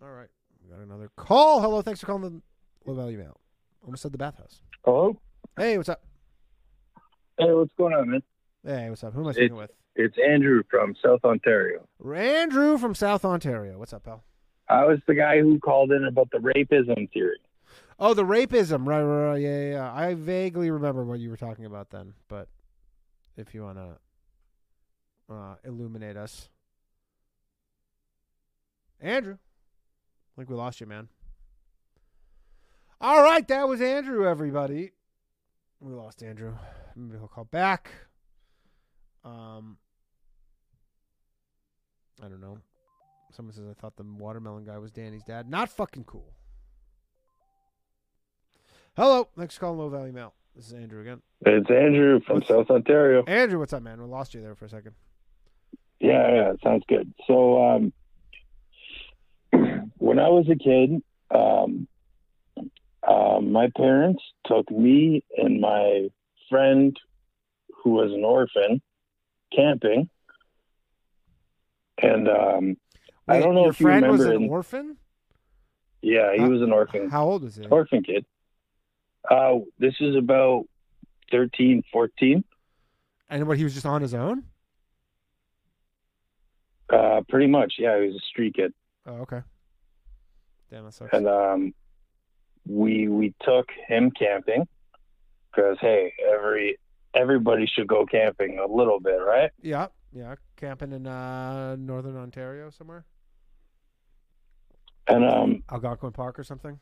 all right. We got another call. Hello. Thanks for calling the low value mail. Almost said the bathhouse. Hello. Hey, what's up? Hey, what's going on, man? Hey, what's up? Who am I speaking with? It's Andrew from South Ontario. Andrew from South Ontario. What's up, pal? I was the guy who called in about the rapism theory. Oh, the rapism. Right, right, right. Yeah, yeah, yeah. I vaguely remember what you were talking about then, but if you want to uh, illuminate us. Andrew. I think we lost you, man. All right, that was Andrew, everybody. We lost Andrew. Maybe he'll call back. Um, I don't know. Someone says I thought the watermelon guy was Danny's dad. Not fucking cool. Hello, thanks for calling Low Valley Mail. This is Andrew again. It's Andrew from What's- South Ontario. Andrew, what's up, man? We lost you there for a second. Yeah, yeah, sounds good. So, um, when I was a kid, uh, um, my parents took me and my friend, who was an orphan, camping. And um, I don't know if you friend was remember. an in- orphan. yeah, he How- was an orphan. How old was he? orphan kid. Uh, this is about 13, 14. And what he was just on his own? Uh, pretty much, yeah, he was a street kid. Oh, okay. Damn, that sucks. and um, we we took him camping because hey, every everybody should go camping a little bit, right? yeah, yeah, camping in uh, northern Ontario somewhere, And um, Algonquin Park or something.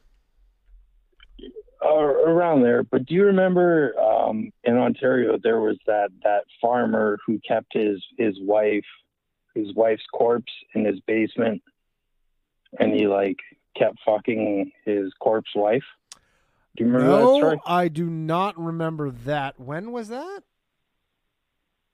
ar- around there. But do you remember um, in Ontario there was that that farmer who kept his his wife his wife's corpse in his basement, and he like kept fucking his corpse wife. Do you remember that no, story? I do not remember that. When was that?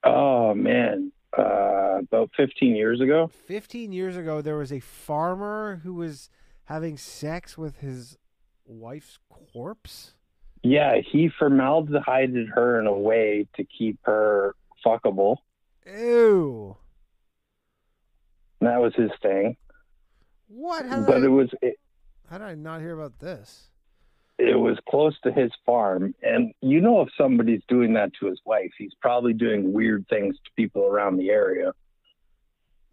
Oh man, uh, about 15 years ago. 15 years ago, there was a farmer who was having sex with his wife's corpse. Yeah, he formaldehyded her in a way to keep her fuckable. Ew. That was his thing. What? How But I, it was it, how did I not hear about this? it was close to his farm, and you know if somebody's doing that to his wife, he's probably doing weird things to people around the area.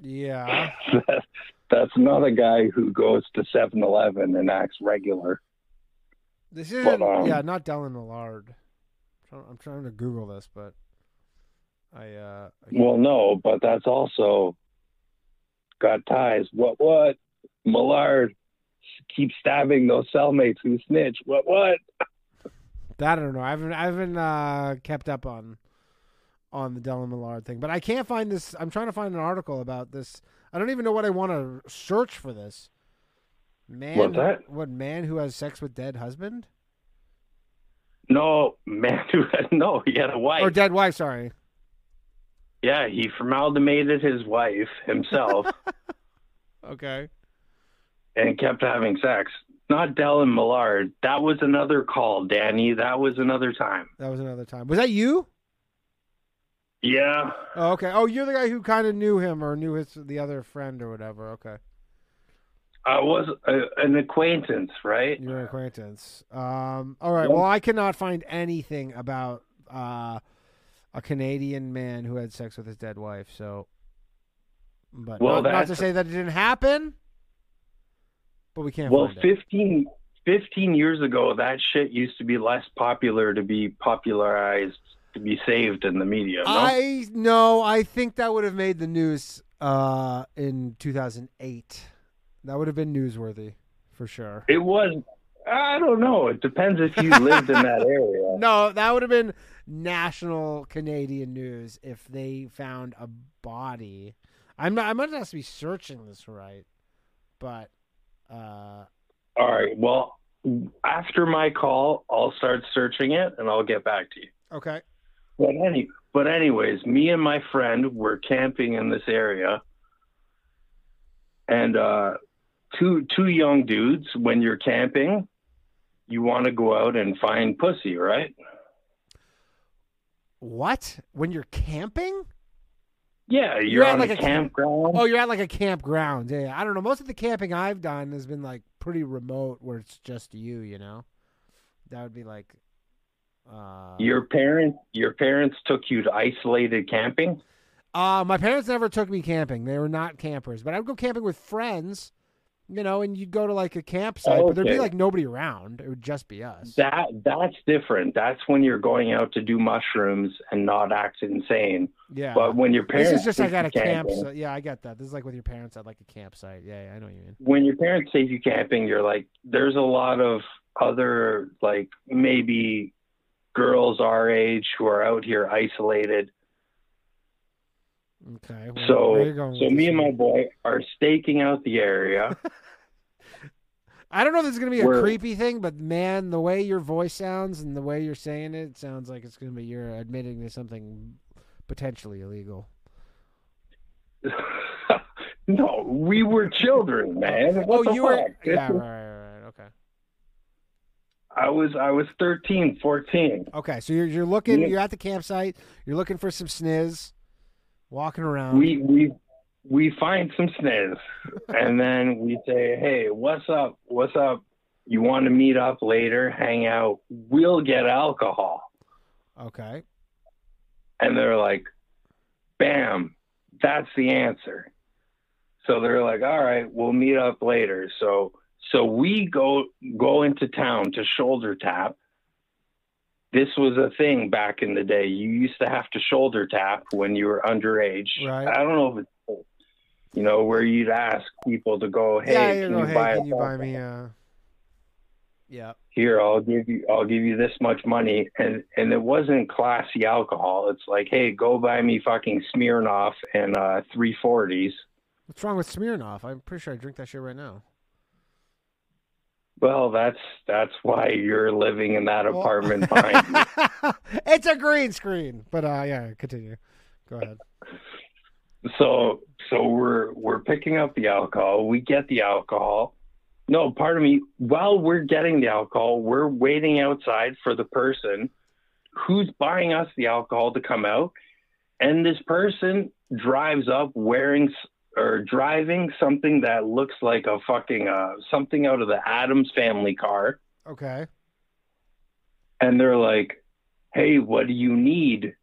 Yeah. That's not a guy who goes to 7-Eleven and acts regular. This isn't. um, yeah, not Dellen Millard. I'm trying, I'm trying to Google this, but I. uh I- Well, no, but that's also got ties. What? What? Millard keep stabbing those cellmates who snitch. What? What? That I don't know. I haven't I haven't uh, kept up on on the Dellen Millard thing, but I can't find this. I'm trying to find an article about this. I don't even know what I want to search for this. Man, What's that? What man who has sex with dead husband No, man. Who had no, he had a wife. or dead wife? Sorry. Yeah, he formaldehyde his wife himself Okay. And kept having sex. Not Dellen Millard. That was another call, Danny. That was another time. That was another time. Was that you? Yeah. Oh, okay. Oh, you're the guy who kind of knew him or knew his the other friend or whatever. Okay. I was a, an acquaintance, right? You're an acquaintance. Um, all right. Well, I cannot find anything about uh, a Canadian man who had sex with his dead wife. So, but Well, not, not to say that it didn't happen, but we can't Well, find it. 15, 15 years ago, that shit used to be less popular to be popularized, to be saved in the media. No? I no, I think that would have made the news uh, in 2008. That would have been newsworthy for sure. it was. I don't know. It depends if you lived in that area. No, that would have been national Canadian news if they found a body. I'm not. I might have to be searching this right, but uh, All right. Well, after my call, I'll start searching it and I'll get back to you. okay. But any, but anyways, me and my friend were camping in this area, and uh, two two young dudes. When you're camping, you want to go out and find pussy, right? What? When you're camping? Yeah, you're, You're at on like a a camp- campground. Oh, you're at like a campground. Yeah, yeah. I don't know. Most of the camping I've done has been like pretty remote, where it's just you. You know, that would be like. Uh, Your parents, your parents took you to isolated camping. Uh, my parents never took me camping. They were not campers, but I would go camping with friends, you know, and you'd go to like a campsite, but there'd be like nobody around. It would just be us. That that's different. That's when you're going out to do mushrooms and not act insane. yeah. But when your parents this is just like at a campsite. Yeah, I get that. This is like with your parents at like a campsite. Yeah, yeah I know what you mean. when your parents take you camping, you're like, there's a lot of other like maybe girls our age who are out here isolated. Okay. well, So going so me and my boy are staking out the area. I don't know if this is gonna be a We're- creepy thing, but man, the way your voice sounds and the way you're saying it, it sounds like it's gonna be you're admitting to something potentially illegal. no, we were children, man. What oh, the you were. Yeah, right, right, right. Okay. I was I was 13, 14. Okay, so you're you're looking. You're at the campsite. You're looking for some sniz, walking around. We we we find some sniz, and then we say, "Hey, what's up? What's up? You want to meet up later? Hang out? We'll get alcohol." okay. And they're like, "Bam, that's the answer." So they're like, "All right, we'll meet up later." So so we go go into town to shoulder tap. This was a thing back in the day. You used to have to shoulder tap when you were underage. Right. I don't know if it's you know where you'd ask people to go, "Hey, yeah, can you Hey, buy can a you buy me? Uh, yeah. here i'll give you i'll give you this much money and and it wasn't classy alcohol it's like hey go buy me fucking smirnoff and uh 340s What's wrong with Smirnoff? I'm pretty sure I drink that shit right now. Well that's that's why you're living in that Well- apartment behind me. It's a green screen, but uh, yeah, continue. Go ahead. so so we're we're picking up the alcohol. We get the alcohol. No pardon me. While we're getting the alcohol we're waiting outside for the person who's buying us the alcohol to come out. And this person drives up wearing or driving something that looks like a fucking uh something out of the Addams family car Okay. and they're like, "Hey, what do you need?"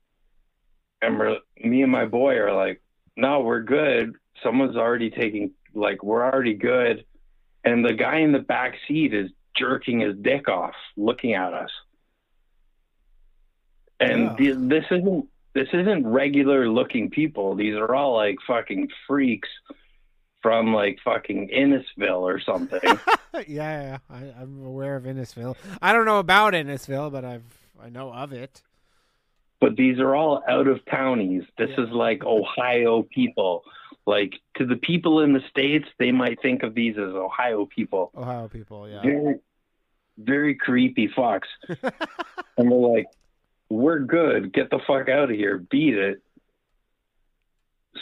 And we're, me and my boy are like, "No, we're good. Someone's already taking like we're already good." And the guy in the back seat is jerking his dick off, looking at us. And Yeah. the, this isn't this isn't regular looking people. These are all like fucking freaks from like fucking Innisfil or something. yeah, yeah. I, I'm aware of Innisfil. I don't know about Innisfil, but I've I know of it. but these are all out of townies. This Yeah. is like Ohio people. Like to the people in the states, they might think of these as Ohio people. Ohio people, yeah. Very, very creepy fox. and we're like, "We're good. Get the fuck out of here. Beat it."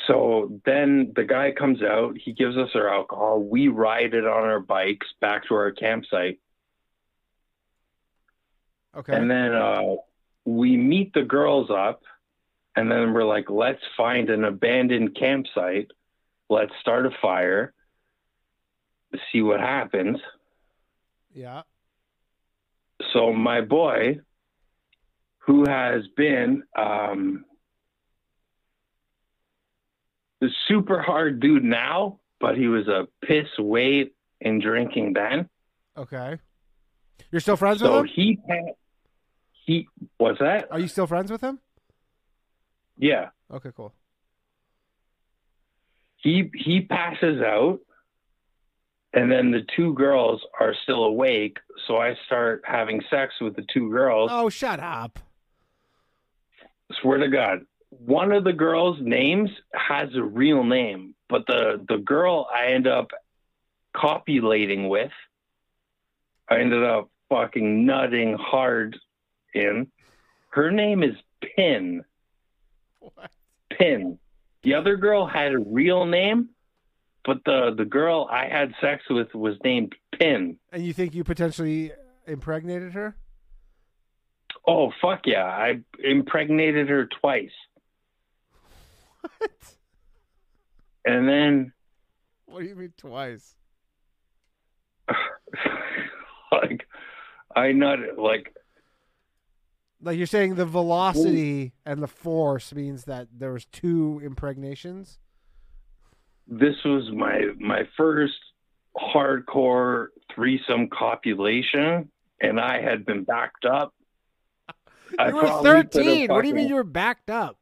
So then the guy comes out. He gives us our alcohol. We ride it on our bikes back to our campsite. Okay. And then uh, we meet the girls up, and then we're like, let's find an abandoned campsite. Let's start a fire. See what happens. yeah. So my boy, who has been um, the super hard dude now, but he was a piss weight in drinking then. Okay. You're still friends with him? So him? he he what's that? Are you still friends with him? Yeah. Okay, cool. he he passes out and then the two girls are still awake so i start having sex with the two girls Oh, shut up. Swear to god one of the girls names has a real name but the the girl i end up copulating with i ended up fucking nutting hard in her name is pin What? Pin. The other girl had a real name, but the the girl I had sex with was named Pin. And you think you potentially impregnated her? Oh fuck yeah! I impregnated her twice, What? and then What do you mean twice? like I nutted like Like you're saying the velocity and the force means that there was two impregnations? this was my my first hardcore threesome copulation, and I had been backed up. I you were 13. What do you mean you were backed up?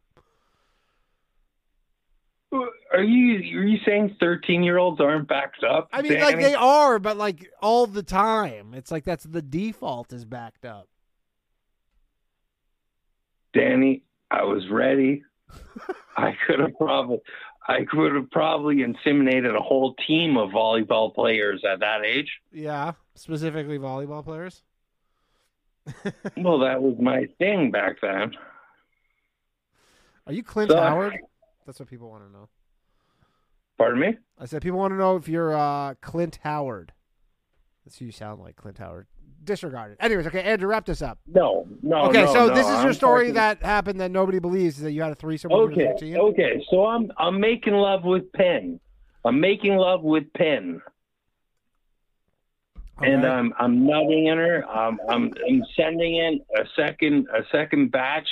Are you are you saying thirteen year olds aren't backed up? I mean, like they are, but like all the time. It's like that's the default is backed up. Danny, I was ready. I could have probably, I could have probably inseminated a whole team of volleyball players at that age. Yeah, specifically volleyball players. Well, that was my thing back then. Are you Clint So- Howard? That's what people want to know. Pardon me? I said people want to know if you're uh, Clint Howard. That's who you sound like, Clint Howard. disregard it. Anyways, okay, Andrew, wrap this up. No, no. okay, no, so no, this is your I'm story talking- that happened that nobody believes is that you had a threesome. when you were Okay, okay. So I'm I'm making love with Penn. I'm making love with Penn, and Okay. Um, I'm I'm nutting in her. I'm I'm I'm sending in a second a second batch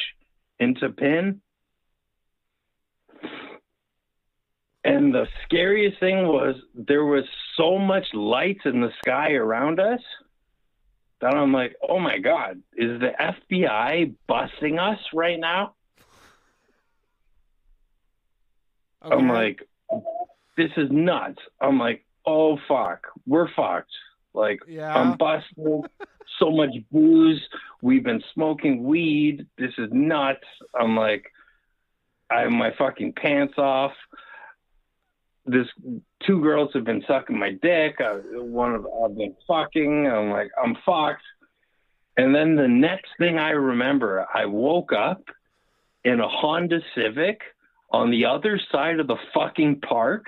into pin. And the scariest thing was there was so much lights in the sky around us that I'm like, oh my god, is the FBI busting us right now? I'm like, this is nuts. I'm like, oh fuck, we're fucked. Like, Yeah. I'm busted. so much booze. We've been smoking weed. This is nuts. I'm like, I have my fucking pants off. This two girls have been sucking my dick. I, one of I've been fucking. I'm like, I'm fucked. And then the next thing I remember, I woke up in a Honda Civic on the other side of the fucking park,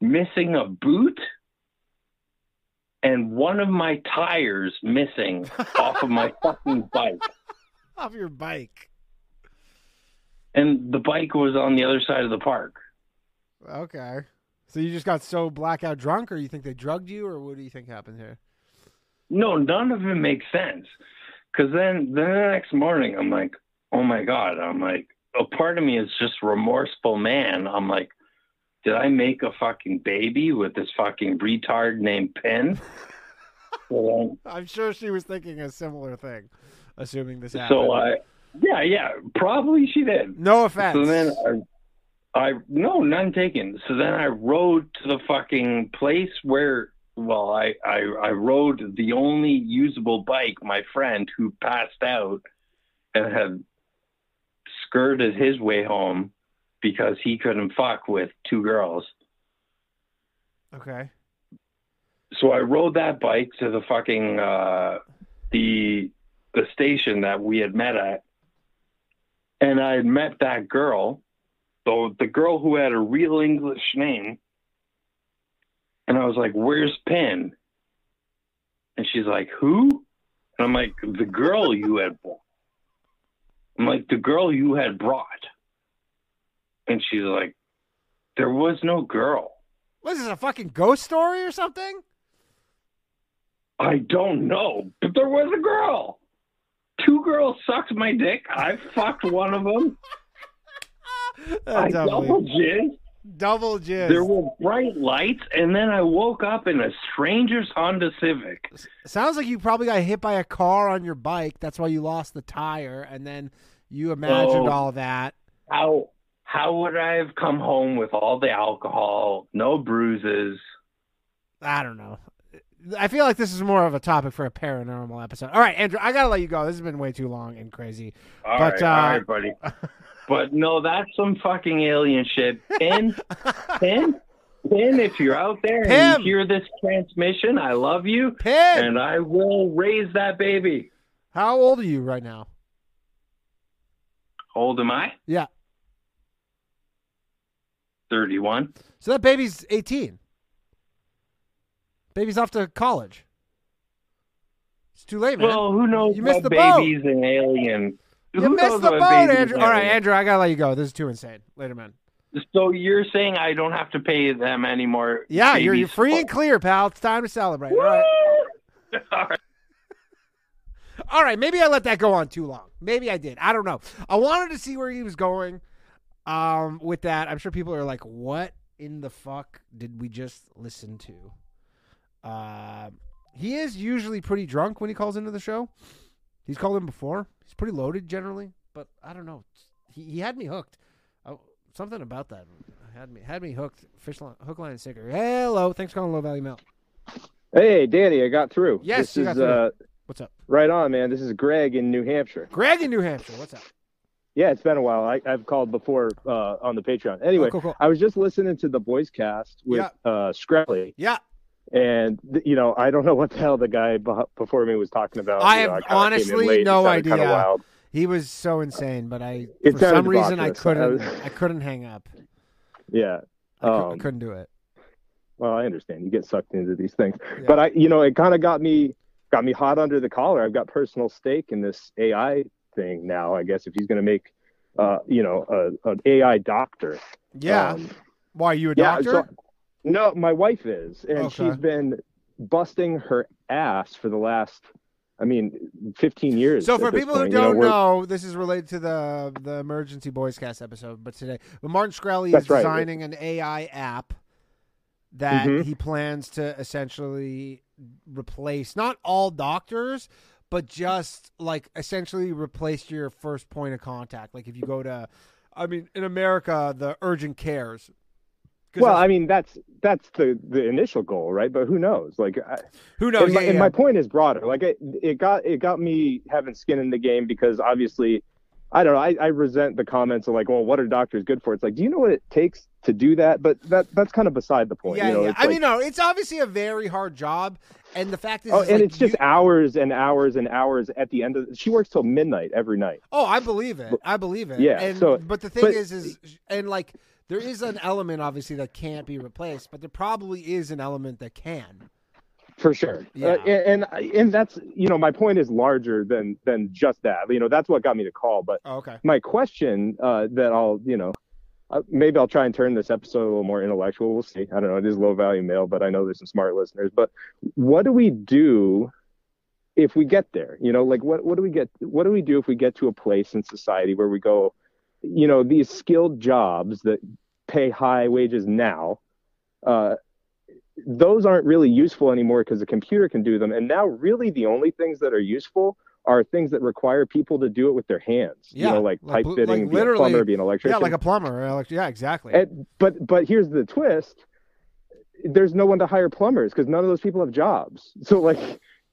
missing a boot and one of my tires missing off of my fucking bike. off your bike. And the bike was on the other side of the park. Okay. So you just got so blackout drunk, or you think they drugged you, or what do you think happened here? No, none of it makes sense. Because then, then the next morning, I'm like, oh my God. I'm like, a part of me is just remorseful man. I'm like, did I make a fucking baby with this fucking retard named Penn? so, um, I'm sure she was thinking a similar thing, assuming this happened. so I, yeah, yeah, probably she did. no offense. So then I, I no, none taken. So then I rode to the fucking place where, well, I, I, I rode the only usable bike my friend who passed out and had skirted his way home because he couldn't fuck with two girls. okay. So I rode that bike to the fucking uh, the the station that we had met at, and I had met that girl, so the girl who had a real English name, and I was like, "Where's Penn?" And she's like, "Who?" And I'm like, "The girl you had." I'm like, "The girl you had brought," and she's like, "There was no girl." What is this, a fucking ghost story or something? I don't know, but there was a girl. Two girls sucked my dick. I fucked one of them. I double jizzed. Double jizz. There were bright lights, and then I woke up in a stranger's Honda Civic. Sounds like you probably got hit by a car on your bike. That's why you lost the tire, and then you imagined Oh. all that. How how would I have come home with all the alcohol, no bruises? I don't know. I feel like this is more of a topic for a paranormal episode. All right, Andrew, I gotta let you go. This has been way too long and crazy. All But, right, uh, all right, buddy. But no, that's some fucking alien shit. Pin, Pin, Pin, if you're out there Pim. and you hear this transmission, I love you, Pin, and I will raise that baby. how old are you right now? How old am I? Yeah. 31. So that baby's 18. Baby's off to college. It's too late, man. Well, who knows You missed what the boat. baby's an alien? you Who missed the boat, Andrew. an All right. Andrew, I gotta let you go. This is too insane. Later, man. So you're saying I don't have to pay them anymore? Yeah, you're, you're free and clear, pal. It's time to celebrate. All right. All right. All right, maybe I let that go on too long. Maybe I did. I don't know. I wanted to see where he was going um, with that. I'm sure people are like, "What in the fuck did we just listen to?" Uh, he is usually pretty drunk when he calls into the show. He's called in before. He's pretty loaded generally, but I don't know. He, he had me hooked. Oh, something about that had me had me hooked. Fish line, hook, line, and sinker. Hello, thanks for calling Low Value Mail. Hey, Danny, I got through. Yes, this you is got through. Uh, What's up, right on, man. This is Greg in New Hampshire. Greg in New Hampshire? What's up? Yeah, it's been a while. I, I've called before uh, on the Patreon. Anyway, Oh, cool, cool. I was just listening to the Boys Cast with uh, Shkreli, Yeah, and you know, I don't know what the hell the guy before me was talking about. I You know, have in honestly late. No idea. He was so insane, but I It for some reason I couldn't was- I couldn't hang up. Yeah. I, cou- I Um, couldn't do it. Well, I understand. You get sucked into these things, Yeah. but I, you know, it kind of got me got me hot under the collar. I've got personal stake in this AI thing now. I guess if he's going to make, uh, you know, a, an AI doctor. Yeah. Um, Why are you a yeah, doctor? so- no, my wife is, and Okay. she's been busting her ass for the last, I mean, 15 years. So for people point. who don't we're- know, this is related to the the emergency boys cast episode. But today, but Martin Shkreli is right. designing an AI app that Mhm. he plans to essentially replace not all doctors, but just like essentially replace your first point of contact. Like if you go to, I mean, in America, the urgent cares. Well, I mean, that's that's the the initial goal, right? But who knows? Like, I, who knows? and, my, Yeah, and my point is broader. Like, it, it got it got me having skin in the game because obviously, I don't know. I, I resent the comments of like, well, what are doctors good for? It's like, do you know what it takes to do that? But that that's kind of beside the point. yeah, you know, yeah. I like- mean, no, it's obviously a very hard job, and the fact is, Oh, is, and like, it's just you- hours and hours and hours at the end of. She works till midnight every night. Oh, I believe it. I believe it. Yeah, And, so- but the thing but- is, is and like there is an element obviously that can't be replaced, but there probably is an element that can. For sure. Yeah. uh, and and and that's you know my point is larger than than just that. You know that's what got me to call but Oh, okay. my question uh that i'll you know uh, maybe i'll try and turn this episode a little more intellectual. We'll see. I don't know. It is low value mail but i know there's some smart listeners. But what do we do if we get there? You know like what what do we get what do we do if we get to a place in society where we go you know these skilled jobs that pay high wages now uh those aren't really useful anymore because the computer can do them. And now, really, the only things that are useful are things that require people to do it with their hands. Yeah, you know, like, like pipe fitting, like a plumber, be an electrician. Yeah, like a plumber. elect- Yeah, exactly. And- but but here's the twist: there's no one to hire plumbers because none of those people have jobs. So like,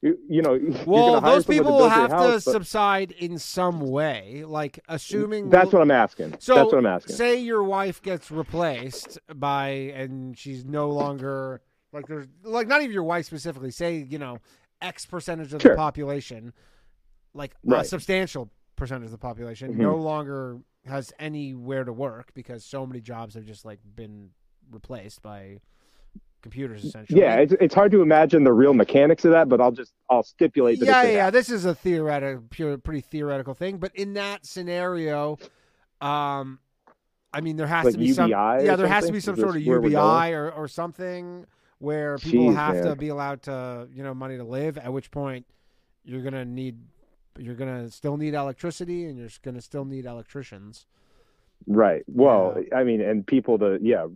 you, you know, well, those people will have to but- subside in some way, like assuming That's what I'm asking. So That's what I'm asking. Say your wife gets replaced by, and she's no longer like there's like not even your wife specifically. Say you know X percentage of Sure. the population, like a substantial percentage of the population, Mhm. no longer has anywhere to work because so many jobs have just like been replaced by computers essentially. yeah, it's, it's hard to imagine the real mechanics of that, but I'll just I'll stipulate that. yeah, yeah. This is a theoretical, pure, pretty theoretical thing. But in that scenario, um, I mean, there has Like to be some. UBI or Yeah, there has to be some Is sort of UBI or, or something where people Jeez, have to be allowed to, you know, money to live. At which point, you're gonna need, you're gonna still need electricity, and you're gonna still need electricians. Right. Well, I mean, and people to yeah.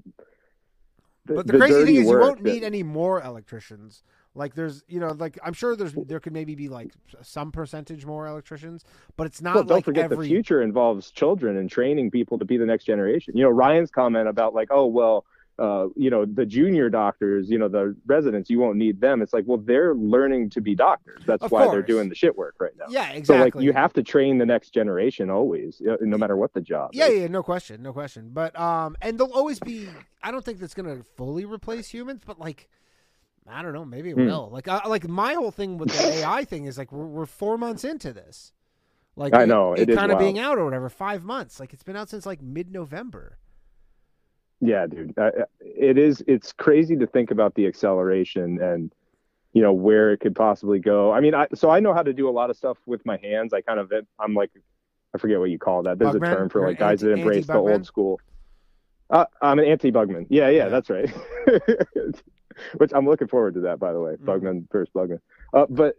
But the, crazy thing is, you won't that- need any more electricians. Like there's, you know, like I'm sure there's there could maybe be like some percentage more electricians, but it's not well, don't like forget every. the future involves children and training people to be the next generation. You know, Ryan's comment about like, oh well, uh, you know, the junior doctors, you know, the residents, you won't need them. It's like, well, they're learning to be doctors. That's Of why they're doing the shit work right now. Yeah, exactly So like, you have to train the next generation always, uh, no matter what the job. Yeah, is. yeah, no question, no question. But um, and they'll always be. I don't think that's gonna fully replace humans, but like, I don't know, maybe it Hmm. will. Like, I, like my whole thing with the AI thing is like we're, we're four months into this. Like, I know, it is kind of being out or whatever, five months. Like it's been out since like mid-November. Yeah, dude. Uh, it is. It's crazy to think about the acceleration and you know where it could possibly go. I mean, I, so I know how to do a lot of stuff with my hands. I kind of I'm like I forget what you call that. There's Bugman? a term for like guys that embrace the old school. Uh, I'm an anti-bugman. Yeah, yeah, Yeah. that's right. Which I'm looking forward to that, by the way. Mhm. Bugman versus Bugman. Uh, but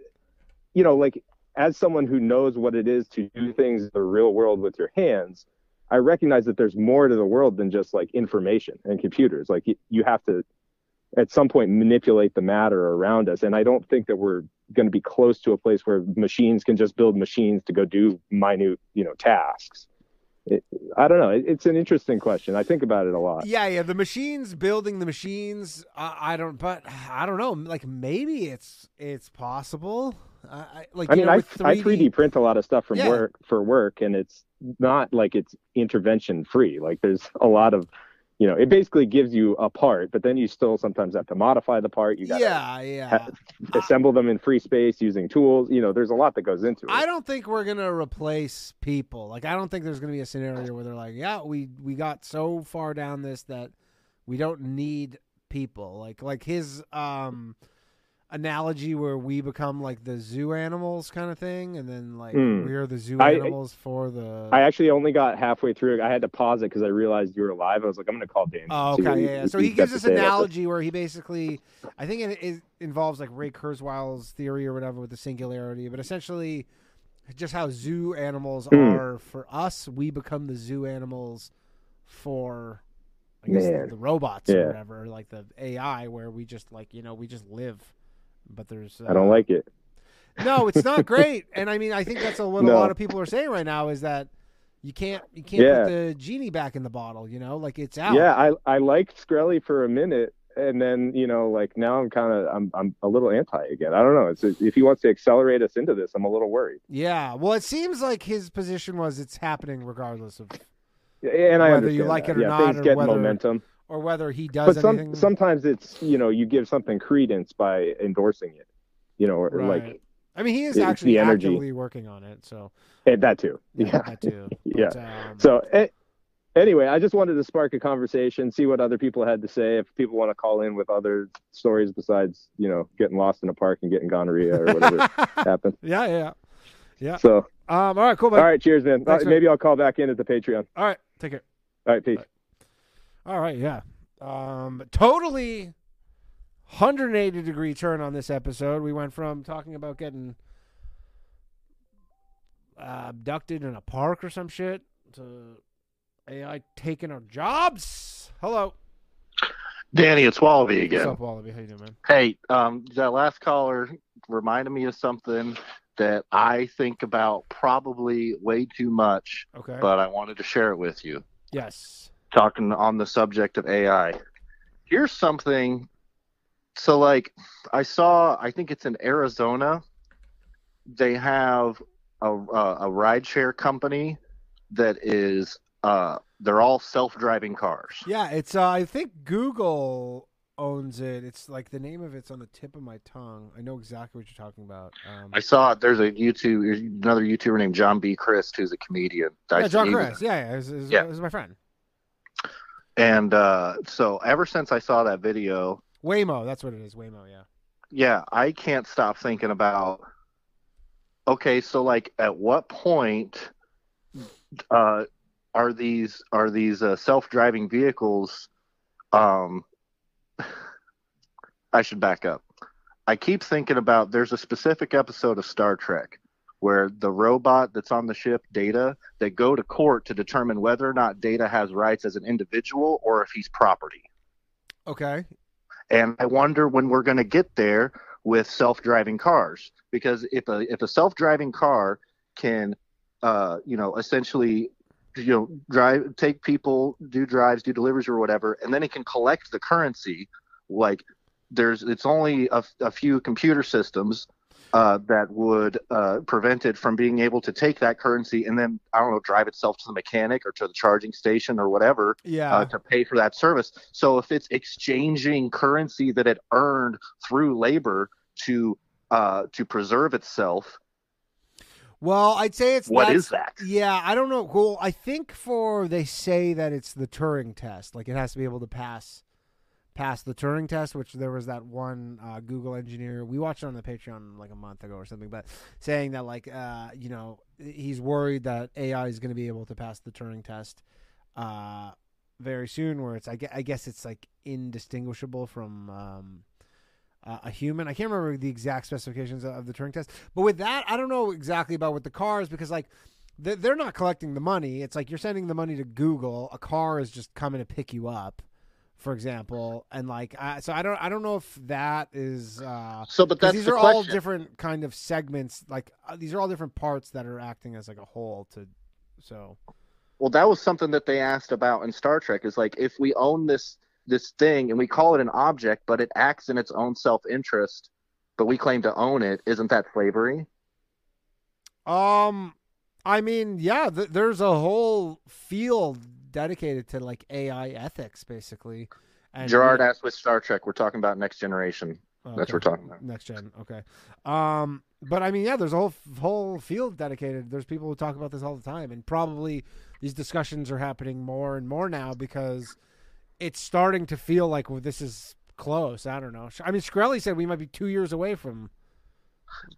you know, like as someone who knows what it is to do things in the real world with your hands, I recognize that there's more to the world than just like information and computers. Like you, have to, at some point, manipulate the matter around us. And I don't think that we're going to be close to a place where machines can just build machines to go do minute, you know, tasks. It, I don't know. It, it's an interesting question. I think about it a lot. Yeah, yeah. The machines building the machines. I, I don't, but I don't know. Like maybe it's it's possible. I, I like. I mean, know, I, with I 3D print a lot of stuff from Yeah. work for work, and it's not like it's intervention free. Like there's a lot of, you know, it basically gives you a part, but then you still sometimes have to modify the part. You got Yeah, yeah. assemble them in free space using tools. You know, there's a lot that goes into it. I don't think we're gonna replace people. Like I don't think there's gonna be a scenario where they're like, yeah, we we got so far down this that we don't need people. Like like his um analogy where we become like the zoo animals kind of thing, and then like Hmm. we're the zoo I- animals for the. I actually only got halfway through. I had to pause it because I realized you were alive I was like, I'm going to call Dan. Oh, okay, yeah. yeah. So he gives this say about this. analogy where he basically, I think it, it involves like Ray Kurzweil's theory or whatever with the singularity, but essentially, just how zoo animals Hmm. are for us, we become the zoo animals for, I guess, the, the robots Yeah. or whatever, like the AI, where we just like you know we just live, but there's uh, I don't like it. no, it's not great. And I mean, I think that's what a lot of people are saying right now is that you can't you can't Yeah. put the genie back in the bottle. You know, like it's out. Yeah, I I liked Shkreli for a minute, and then you know, like now I'm kind of I'm I'm a little anti again. I don't know. It's if he wants to accelerate us into this, I'm a little worried. Yeah. Well, it seems like his position was it's happening regardless of And I Whether you like that. it or yeah, not, things or get whether- momentum. Or whether he does But some, anything. sometimes it's you know you give something credence by endorsing it, you know, or Right. like I mean, he is actually actively working on it. So eh, that too. yeah, Yeah, that too. yeah. But, um, So eh, anyway, I just wanted to spark a conversation, see what other people had to say. If people want to call in with other stories besides you know getting lost in a park and getting gonorrhea or whatever happened. yeah, yeah, yeah. So Um. All right. Cool. all right, cheers, man. Thanks, man. maybe I'll call back in at the Patreon. All right. Take care. All right, peace. All right, yeah. Um, totally 180 degree turn on this episode. We went from talking about getting uh, abducted in a park or some shit to AI taking our jobs. Hello. Danny, it's Wallaby What's again. up, Wallaby? How you doing, man? Hey, um, that last caller reminded me of something that I think about probably way too much, Okay. but I wanted to share it with you. yes. Talking on the subject of AI. Here's something. So, like, I saw, I think it's in Arizona. They have a, a, a rideshare company that is, uh, they're all self driving cars. Yeah, it's uh, I think Google owns it. It's like the name of it's on the tip of my tongue. I know exactly what you're talking about. Um, I saw it. there's a YouTube, another YouTuber named John B. Christ who's a comedian. Yeah, John see- Chris. Yeah, yeah, Yeah. he's my friend. And uh, so ever since I saw that video, Waymo, that's what it is. Waymo, yeah. yeah, I can't stop thinking about. Okay, so like, at what point uh, are these are these uh, self-driving vehicles? Um, I should back up. I keep thinking about. There's a specific episode of Star Trek where the robot that's on the ship, Data, they go to court to determine whether or not Data has rights as an individual or if he's property. Okay. And I wonder when we're going to get there with self-driving cars, because if a if a self-driving car can, uh, you know, essentially, you know, drive, take people, do drives, do deliveries or whatever, and then it can collect the currency. Like, there's it's only a, a few computer systems uh, that would uh, prevent it from being able to take that currency and then I don't know drive itself to the mechanic or to the charging station or whatever Yeah. uh, to pay for that service. So if it's exchanging currency that it earned through labor to uh, to preserve itself, Well, I'd say it's what that's- that? Yeah, I don't know. Well, I think for they say that it's the Turing test. Like it has to be able to pass pass the Turing test, which there was that one uh, Google engineer we watched it on the Patreon like a month ago or something, but saying that like uh, you know he's worried that AI is going to be able to pass the Turing test uh, very soon, where it's I guess, I guess it's like indistinguishable from. Um, uh, a human. I can't remember the exact specifications of the Turing test, but with that, I don't know exactly about with the cars because like they're not collecting the money. It's like you're sending the money to Google. A car is just coming to pick you up, for example, and like I, so I don't I don't know if that is. Uh, So, but that's these the are all different kind of segments. Like uh, these are all different parts that are acting as like a whole. To so Well, that was something that they asked about in Star Trek. Is like if we own this this thing and we call it an object, but it acts in its own self interest, but we claim to own it, isn't that slavery? Um, I mean, yeah, th- there's a whole field dedicated to like AI ethics, basically. And Gerard asked with Star Trek. We're talking about Next Generation. Oh, That's what we're talking about. Next gen, okay. Um, but I mean, yeah, there's a whole whole field dedicated. There's people who talk about this all the time, and probably these discussions are happening more and more now because it's starting to feel like well, this is close. I don't know. I mean, Shkreli said we might be two years away from.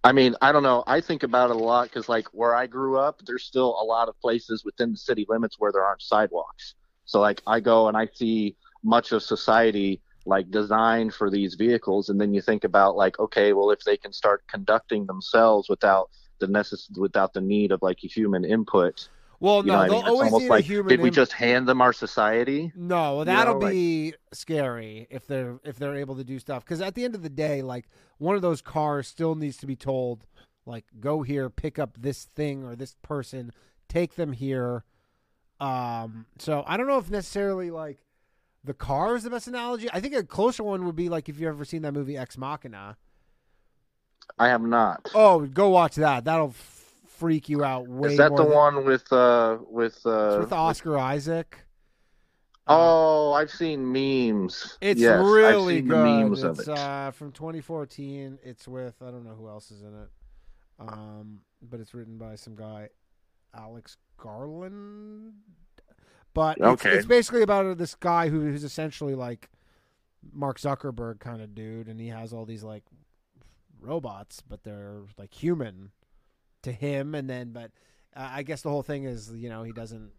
I mean, I don't know. I think about it a lot because, like, where I grew up, there's still a lot of places within the city limits where there aren't sidewalks. So, like, I go and I see much of society like designed for these vehicles, and then you think about like, okay, well, if they can start conducting themselves without the necess- without the need of like human input. Well, you no, know what I they'll mean? Always need like, a human. did we just hand them our society? No, well, that'll know, like- be scary if they're if they're able to do stuff. Because at the end of the day, like one of those cars still needs to be told, like, go here, pick up this thing or this person, take them here. Um, so I don't know if necessarily like the car is the best analogy. I think a closer one would be like if you've ever seen that movie Ex Machina. I have not. Oh, go watch that. That'll freak you out way. Is that the than- one with uh with uh It's with Oscar Isaac. Oh, I've seen memes. It's Yes, really good. memes it's it. uh, from 2014. It's with I don't know who else is in it, um, but it's written by some guy, Alex Garland. But it's, Okay. it's basically about this guy who, who's essentially like Mark Zuckerberg kind of dude, and he has all these like robots, but they're like human to him. And then, but uh, I guess the whole thing is, you know, he doesn't.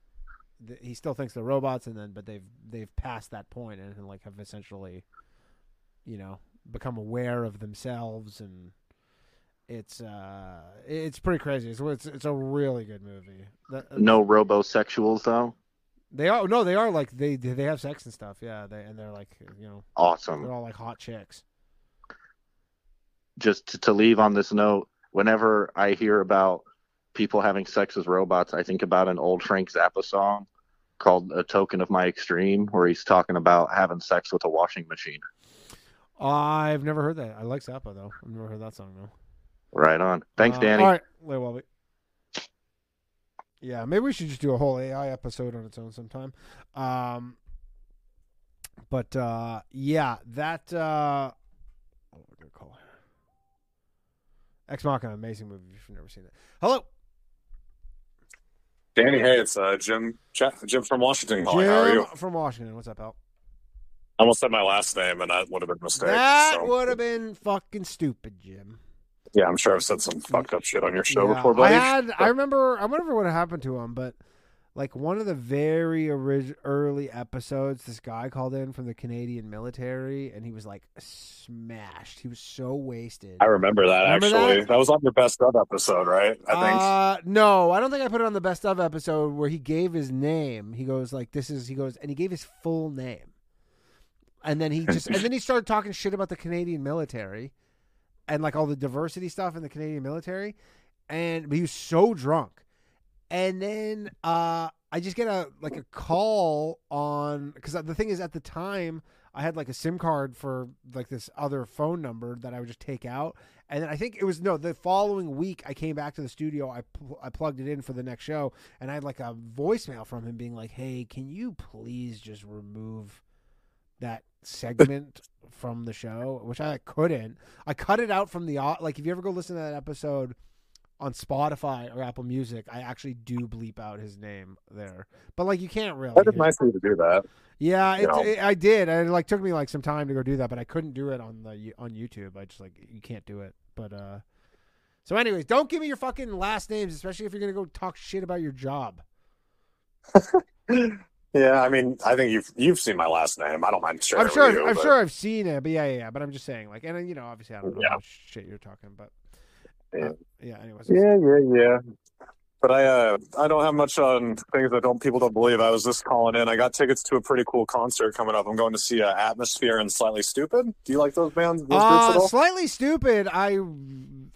th- He still thinks they're robots, and then, but they've they've passed that point and like have essentially, you know, become aware of themselves, and it's uh, it's pretty crazy. It's it's, it's a really good movie. That- no robosexuals though. they are no, they are like they they have sex and stuff. Yeah, they and they're like you know Awesome. they're all like hot chicks. Just to, to leave on this note, whenever I hear about people having sex as robots, I think about an old Frank Zappa song called "A Token of My Extreme," where he's talking about having sex with a washing machine. I've never heard that. I like Zappa though. I've never heard that song though. Right on. Thanks, Uh, Danny. All right, wait. Yeah, maybe we should just do a whole AI episode on its own sometime. Um, but uh, yeah, that uh, what we're gonna call it. Ex Machina, amazing movie. If you've never seen it, hello, Danny, hey, it's uh, Jim. Jim from Washington. Jim. How are you? from Washington. What's up, Al? I almost said my last name, and that would have been a mistake. That so- would have been fucking stupid, Jim. yeah, I'm sure I've said some fucked up shit on your show Yeah, before, buddy. I had. I remember. I remember what happened to him, but like one of the very orig- early episodes, this guy called in from the Canadian military, and he was like smashed. He was so wasted. I remember that Remember actually. that? That? was on your best of episode, right? I think. Uh, no, I don't think I put it on the best of episode where he gave his name. He goes like, "This is," he goes, and he gave his full name, and then he just, and then he started talking shit about the Canadian military, and like all the diversity stuff in the Canadian military, and but he was so drunk, and then uh, I just get a like a call on because the thing is at the time I had like a SIM card for like this other phone number that I would just take out, and then I think it was no the following week I came back to the studio I pl- I plugged it in for the next show and I had like a voicemail from him being like hey can you please just remove that segment from the show? Which I couldn't. I cut it out from the like if you ever go listen to that episode on Spotify or Apple Music I actually do bleep out his name there but like you can't really that is nice of you to do that. yeah, it, it- I did. And it like took me like some time to go do that, but I couldn't do it on the on YouTube. I just like you can't do it. But uh so anyways, don't give me your fucking last names, especially if you're gonna go talk shit about your job. Yeah, I mean, I think you've you've seen my last name. I don't mind sharing I'm sure. you, I'm but- sure I've seen it, but yeah, yeah, yeah. But I'm just saying, like, and you know, obviously, I don't know Yeah. how much shit you're talking, but Yeah. yeah. Anyways, Yeah, yeah, yeah. But I uh, I don't have much on things that don't people don't believe. I was just calling in. I got tickets to a pretty cool concert coming up. I'm going to see uh, Atmosphere and Slightly Stoopid. Do you like those bands? Those groups at Uh, Slightly Stoopid. I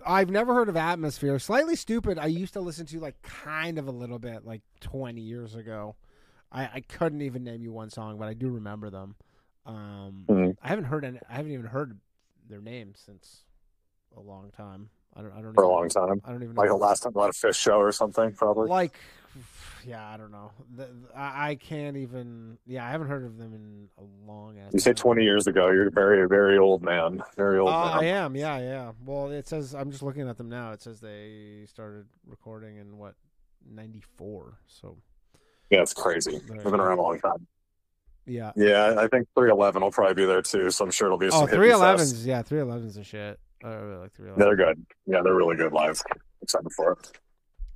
I've never heard of Atmosphere. Slightly Stoopid. I used to listen to like kind of a little bit, like 20 years ago. I, I couldn't even name you one song, but I do remember them. Um, Mhm. I haven't heard any. I haven't even heard their name since a long time. I don't. I don't. For a long time. I don't even know. Like the last time I had a Phish show or something, probably. Like, yeah, I don't know. The, I, I can't even. Yeah, I haven't heard of them in a long ass. You say 20 years ago. You're a very, very old man. Very old Uh, I am, yeah, yeah. Well, it says I'm just looking at them now. It says they started recording in what '94. So Yeah, it's crazy. They've been around a long time. Yeah. Yeah, I think 311 will probably be there too, so I'm sure it'll be some Oh, hippie three fest. Yeah, three elevens a shit. I really like three Yeah, elevens. they're good. Yeah, they're really good live. Excited for it.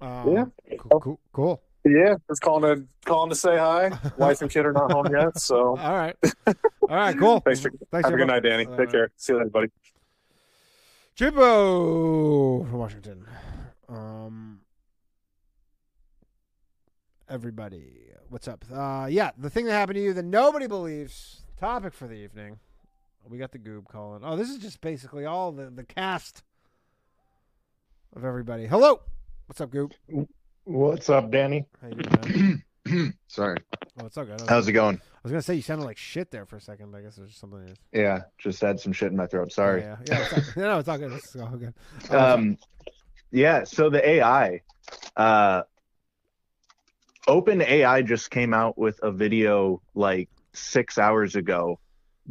Um, Yeah. Cool. Cool. cool. Yeah, just calling to calling to say hi. Wife and kid are not home yet, so All right. All right. Cool. thanks for Thanks have a good night, Danny. All Take right. care. See you later, buddy. Jimbo from Washington. Um, everybody, what's up? Uh, yeah, the thing that happened to you that nobody believes. Topic for the evening. We got the goob calling. Oh, this is just basically all the the cast of everybody. Hello, what's up, goob? What's up, Danny? How you doing, man? Sorry. Oh, it's all good. I was, How's it going? I was gonna say you sounded like shit there for a second, but I guess there's something. Else. Yeah, just had some shit in my throat. Sorry. Yeah, yeah. yeah it's all, no, it's all good. It's all good. Uh, Um, yeah. So the AI, uh, OpenAI just came out with a video like six hours ago,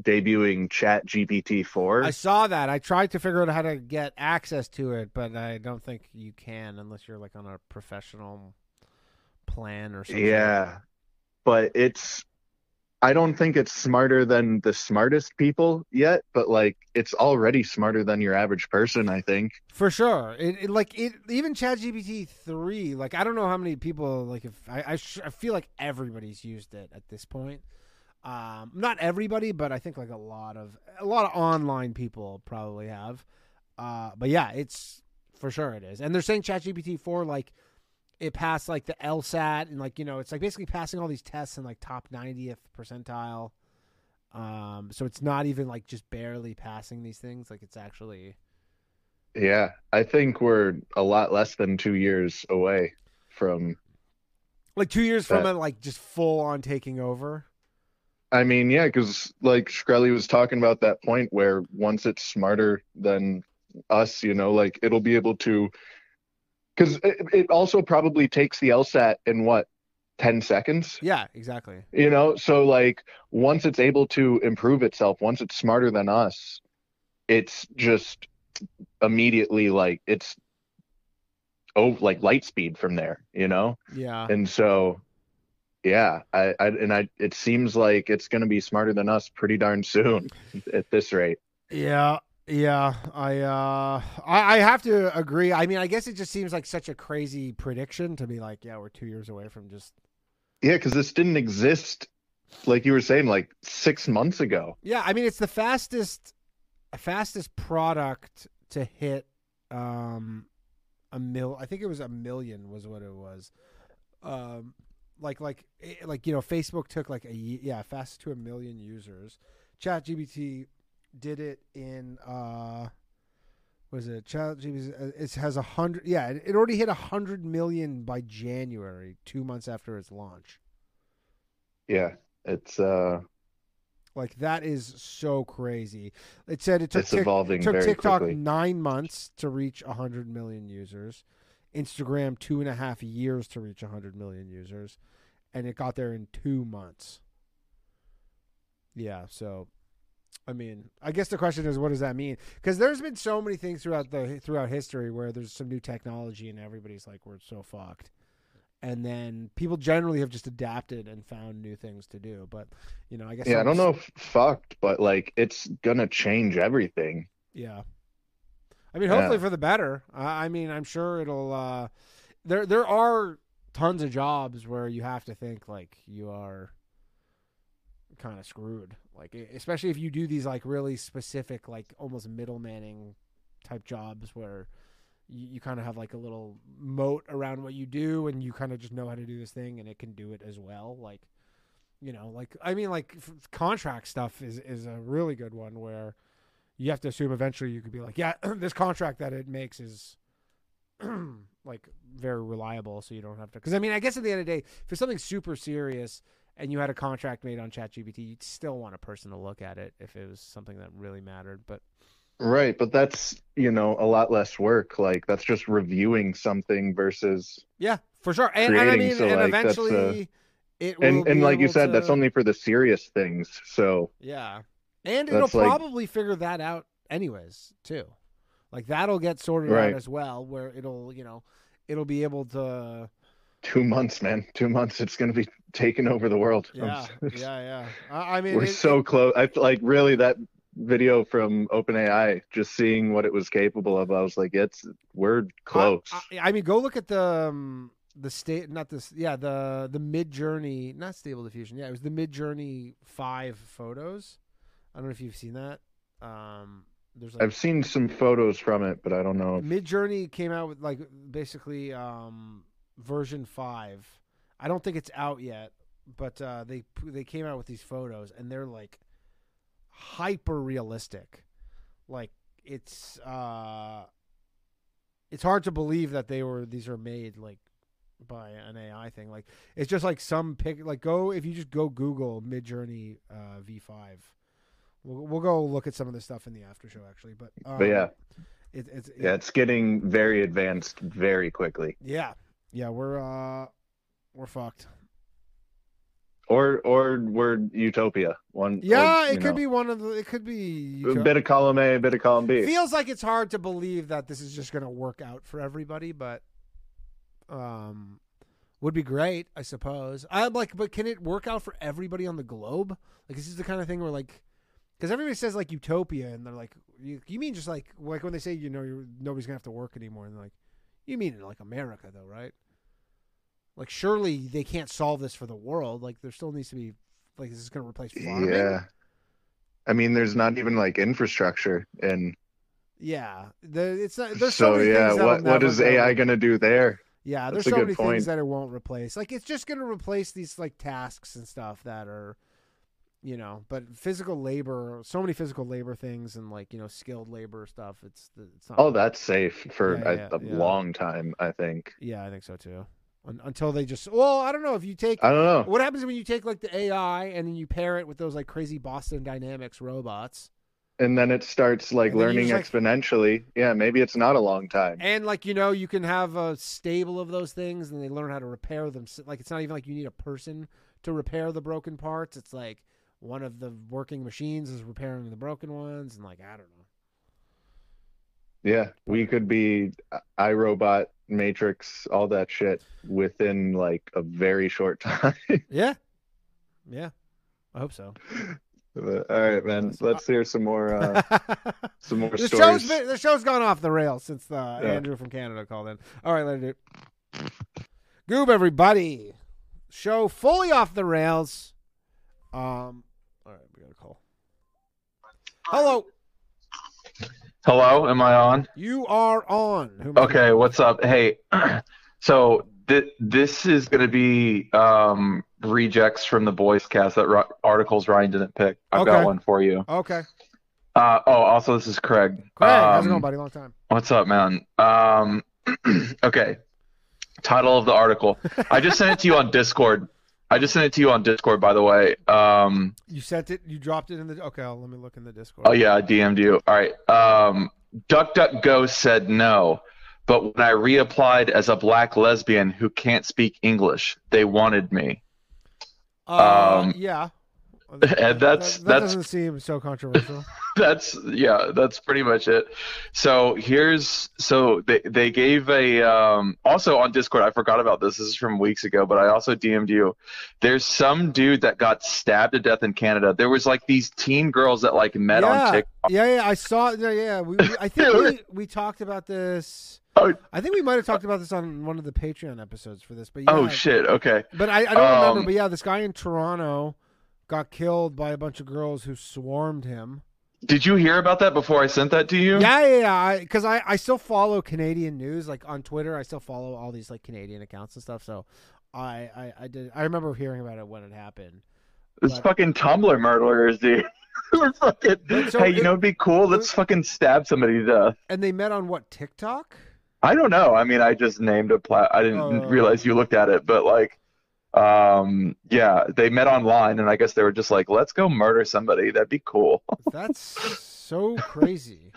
debuting ChatGPT four. I saw that. I tried to figure out how to get access to it, but I don't think you can unless you're like on a professional plan or something. Yeah, but it's. I don't think it's smarter than the smartest people yet, but like it's already smarter than your average person. I think. For sure. It, it like it even ChatGPT three. Like I don't know how many people like if I I, sh- I feel like everybody's used it at this point. Um, not everybody, but I think like a lot of a lot of online people probably have. Uh, but yeah, it's for sure it is. And they're saying ChatGPT four like it passed like the LSAT and like you know it's like basically passing all these tests in like top 90th percentile. Um, so it's not even like just barely passing these things. Like it's actually Yeah, I think we're a lot less than two years away from. like two years from That- it, like just full on taking over. I mean, yeah, because like Shkreli was talking about that point where once it's smarter than us, you know, like it'll be able to. Because it, it also probably takes the LSAT in what, 10 seconds? Yeah, exactly. You know, so like once it's able to improve itself, once it's smarter than us, it's just immediately like it's oh like light speed from there, you know? Yeah. And so yeah, I, I and I it seems like it's gonna be smarter than us pretty darn soon at this rate. Yeah, yeah. I uh I, I have to agree. I mean, I guess it just seems like such a crazy prediction to be like, yeah, we're two years away from just Yeah, because this didn't exist like you were saying, like six months ago. Yeah, I mean it's the fastest fastest product to hit um a mil I think it was a million was what it was. Um like like eh, like you know Facebook took like a yeah, fast to a million users. ChatGPT did it in uh was it ChatGPT uh, it has a hundred yeah, it, it already hit a hundred million by January, two months after its launch. Yeah. It's uh Like that is so crazy. It said it took It's evolving took very TikTok quickly. nine months to reach a hundred million users. Instagram two and a half years to reach hundred million users, and it got there in two months. Yeah, so I mean, I guess the question is, what does that mean? Because there's been so many things throughout the throughout history where there's some new technology and everybody's like, we're so fucked, and then people generally have just adapted and found new things to do. But you know, I guess yeah, I don't know if fucked, but like it's gonna change everything. Yeah. I mean, Yeah. hopefully for the better. I I mean, I'm sure it'll. Uh, there, there are tons of jobs where you have to think like you are kind of screwed. Like, especially if you do these like really specific, like almost middlemaning type jobs where you, you kind of have like a little moat around what you do, and you kind of just know how to do this thing, and it can do it as well. Like, you know, like I mean, like f- contract stuff is is a really good one where you have to assume eventually you could be like, yeah, this contract that it makes is like very reliable, so you don't have to. Because I mean, I guess at the end of the day, if it's something super serious and you had a contract made on ChatGPT, you'd still want a person to look at it if it was something that really mattered. But Right, but that's you know a lot less work. Like that's just reviewing something versus yeah, for sure. And, and I creating. mean, so and like eventually uh, it will and and like you said, that's only for the serious things. So Yeah. And it'll like- probably figure that out anyways, too. Like that'll get sorted Right. out as well where it'll, you know, it'll be able to two months, man. Two months. It's gonna be taking over the world. Yeah, yeah, yeah. I, I mean, We're it- so close. I like really that video from OpenAI. Just seeing what it was capable of, I was like, it's we're close. I, I mean, go look at the um, the state, not this, yeah, the the Midjourney, not Stable Diffusion. Yeah, it was the Midjourney five photos. I don't know if you've seen that. Um, there's like I've seen some photos from it, but I don't know. if- Midjourney came out with like basically um, version five. I don't think it's out yet, but uh, they they came out with these photos and they're like hyper realistic. Like it's uh, it's hard to believe that they were these are made like by an AI thing. Like it's just like some pic. Like go if you just go Google Midjourney uh, V five. We'll, we'll go look at some of this stuff in the after show actually, but um, But yeah, it, it's yeah, it's getting very advanced very quickly. yeah, yeah, we're uh, we're fucked. Or or we're Utopia. One. Yeah, or, it could know, be one of the. It could be. a bit of column A, a bit of column B. Feels like it's hard to believe that this is just going to work out for everybody, but um, would be great, I suppose. I'm like, but can it work out for everybody on the globe? Like, this is the kind of thing where like, because everybody says like utopia, and they're like, you, you mean just like like when they say you know you're, nobody's gonna have to work anymore, and they're like, you mean in like America though, right? Like, surely they can't solve this for the world. Like, there still needs to be like, this is to replace farming? Yeah. I mean, there's not even like infrastructure, and Yeah, the, it's not, there's so, so many yeah, things what what is AI gonna do there? Yeah, there's a so many point. things that it won't replace. Like it's just gonna replace these like tasks and stuff that are, you know, but physical labor, so many physical labor things and like you know skilled labor stuff. It's it's not. Oh, that's safe for Yeah, a, yeah, a yeah. long time, I think. Yeah, I think so too. Un- until they just well, I don't know if you take. I don't know. What happens when you take like the AI and then you pair it with those like crazy Boston Dynamics robots? And then it starts like And then you learning like- exponentially. Yeah, maybe it's not a long time. And like you know, you can have a stable of those things, and they learn how to repair them. Like it's not even like you need a person to repair the broken parts. It's like one of the working machines is repairing the broken ones, and like I don't know. Yeah, we could be iRobot, Matrix, all that shit within like a very short time. Yeah, yeah, I hope so. But, all right, man. Let's hear some more. Uh, some more the stories. show's been, the show's gone off the rails since uh, Yeah. Andrew from Canada called in. All right, let it do. Goob, everybody. Show fully off the rails. Um. All right, we got a call. Hello, Hello, am I on? you are on. Who am I Okay, what's up? Hey, so th- this is going to be um, rejects from the boys cast that ro- articles Ryan didn't pick. I've Okay. got one for you. Okay. Uh, oh, also this is Craig. Craig, how's it Um, going, buddy? Long time. What's up, man? Um, okay. Title of the article. I just sent it to you on Discord. I just sent it to you on Discord, by the way. Um, You sent it. You dropped it in the. Okay, let me look in the Discord. Oh yeah, I DM'd you. All right. Um, DuckDuckGo said no, but when I reapplied as a black lesbian who can't speak English, they wanted me. Uh, um, yeah. And that's that, that that's doesn't seem so controversial. that's yeah, that's pretty much it. So here's so they they gave a um also on Discord. I forgot about this. This is from weeks ago, but I also DM'd you. There's some dude that got stabbed to death in Canada. There was like these teen girls that like met yeah, on TikTok. yeah, yeah. I saw. Yeah, yeah. We, we, I think we, we talked about this. Oh, I think we might have talked about this on one of the Patreon episodes for this. But yeah, Oh shit. Okay. But I, I don't remember. Um, But yeah, this guy in Toronto got killed by a bunch of girls who swarmed him. Did you hear about that before I sent that to you? Yeah, yeah, yeah. Because I, I, still follow Canadian news, like on Twitter. I still follow all these like Canadian accounts and stuff. So I, I, I did. I remember hearing about it when it happened. It's fucking Tumblr murderers, dude. We're fucking. So hey, you know, it'd be cool. Let's fucking stab somebody to death. And they met on what TikTok? I don't know. I mean, I just named a plat. I didn't Oh. realize you looked at it, but like, um, yeah, they met online, and I guess they were just like, let's go murder somebody. That'd be cool. That's so crazy.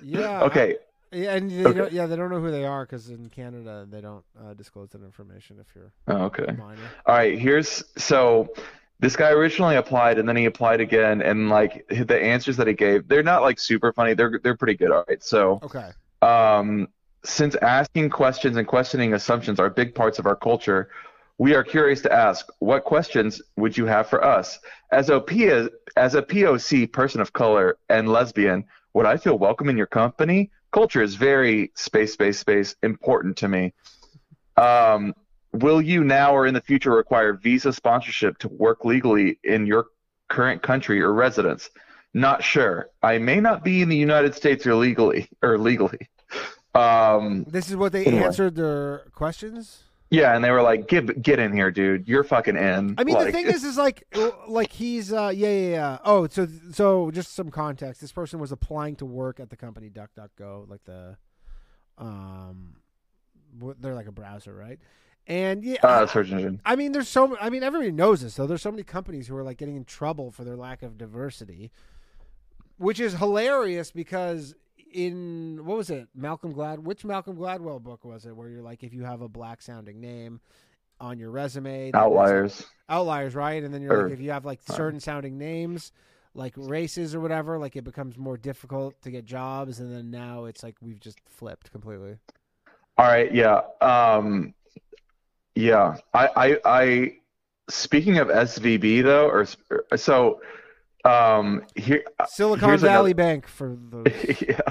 Yeah. Okay. Yeah, and they Okay. don't, yeah, they don't know who they are because in Canada they don't uh, disclose that information if you're Oh, okay. minor. All right, here's so this guy originally applied and then he applied again and like the answers that he gave, they're not like super funny. They're they're pretty good. All right. So Okay. um since asking questions and questioning assumptions are big parts of our culture, we are curious to ask, what questions would you have for us? As a, P- as a POC, person of color, and lesbian, would I feel welcome in your company? Culture is very space, space, space important to me. Um, will you now or in the future require visa sponsorship to work legally in your current country or residence? Not sure. I may not be in the United States or legally or legally. Um, This is what they Anyway. answered their questions. Yeah, and they were like, "Get get in here, dude. You're fucking in." I mean, the thing is, is like, like he's, uh, yeah, yeah, yeah. Oh, so, so just some context. This person was applying to work at the company DuckDuckGo, like the, um, they're like a browser, right? And yeah, Uh, search engine. I mean, there's so. I mean, everybody knows this. So there's so many companies who are like getting in trouble for their lack of diversity, which is hilarious because in what was it, Malcolm Glad? Which Malcolm Gladwell book was it? Where you're like, if you have a black sounding name on your resume, Outliers. outliers, right? And then you're Or- like, if you have like certain sounding names, like races or whatever, like it becomes more difficult to get jobs. And then now it's like we've just flipped completely. All right, yeah. Um yeah. I I I speaking of SVB though or so um here Silicon Valley another- Bank for the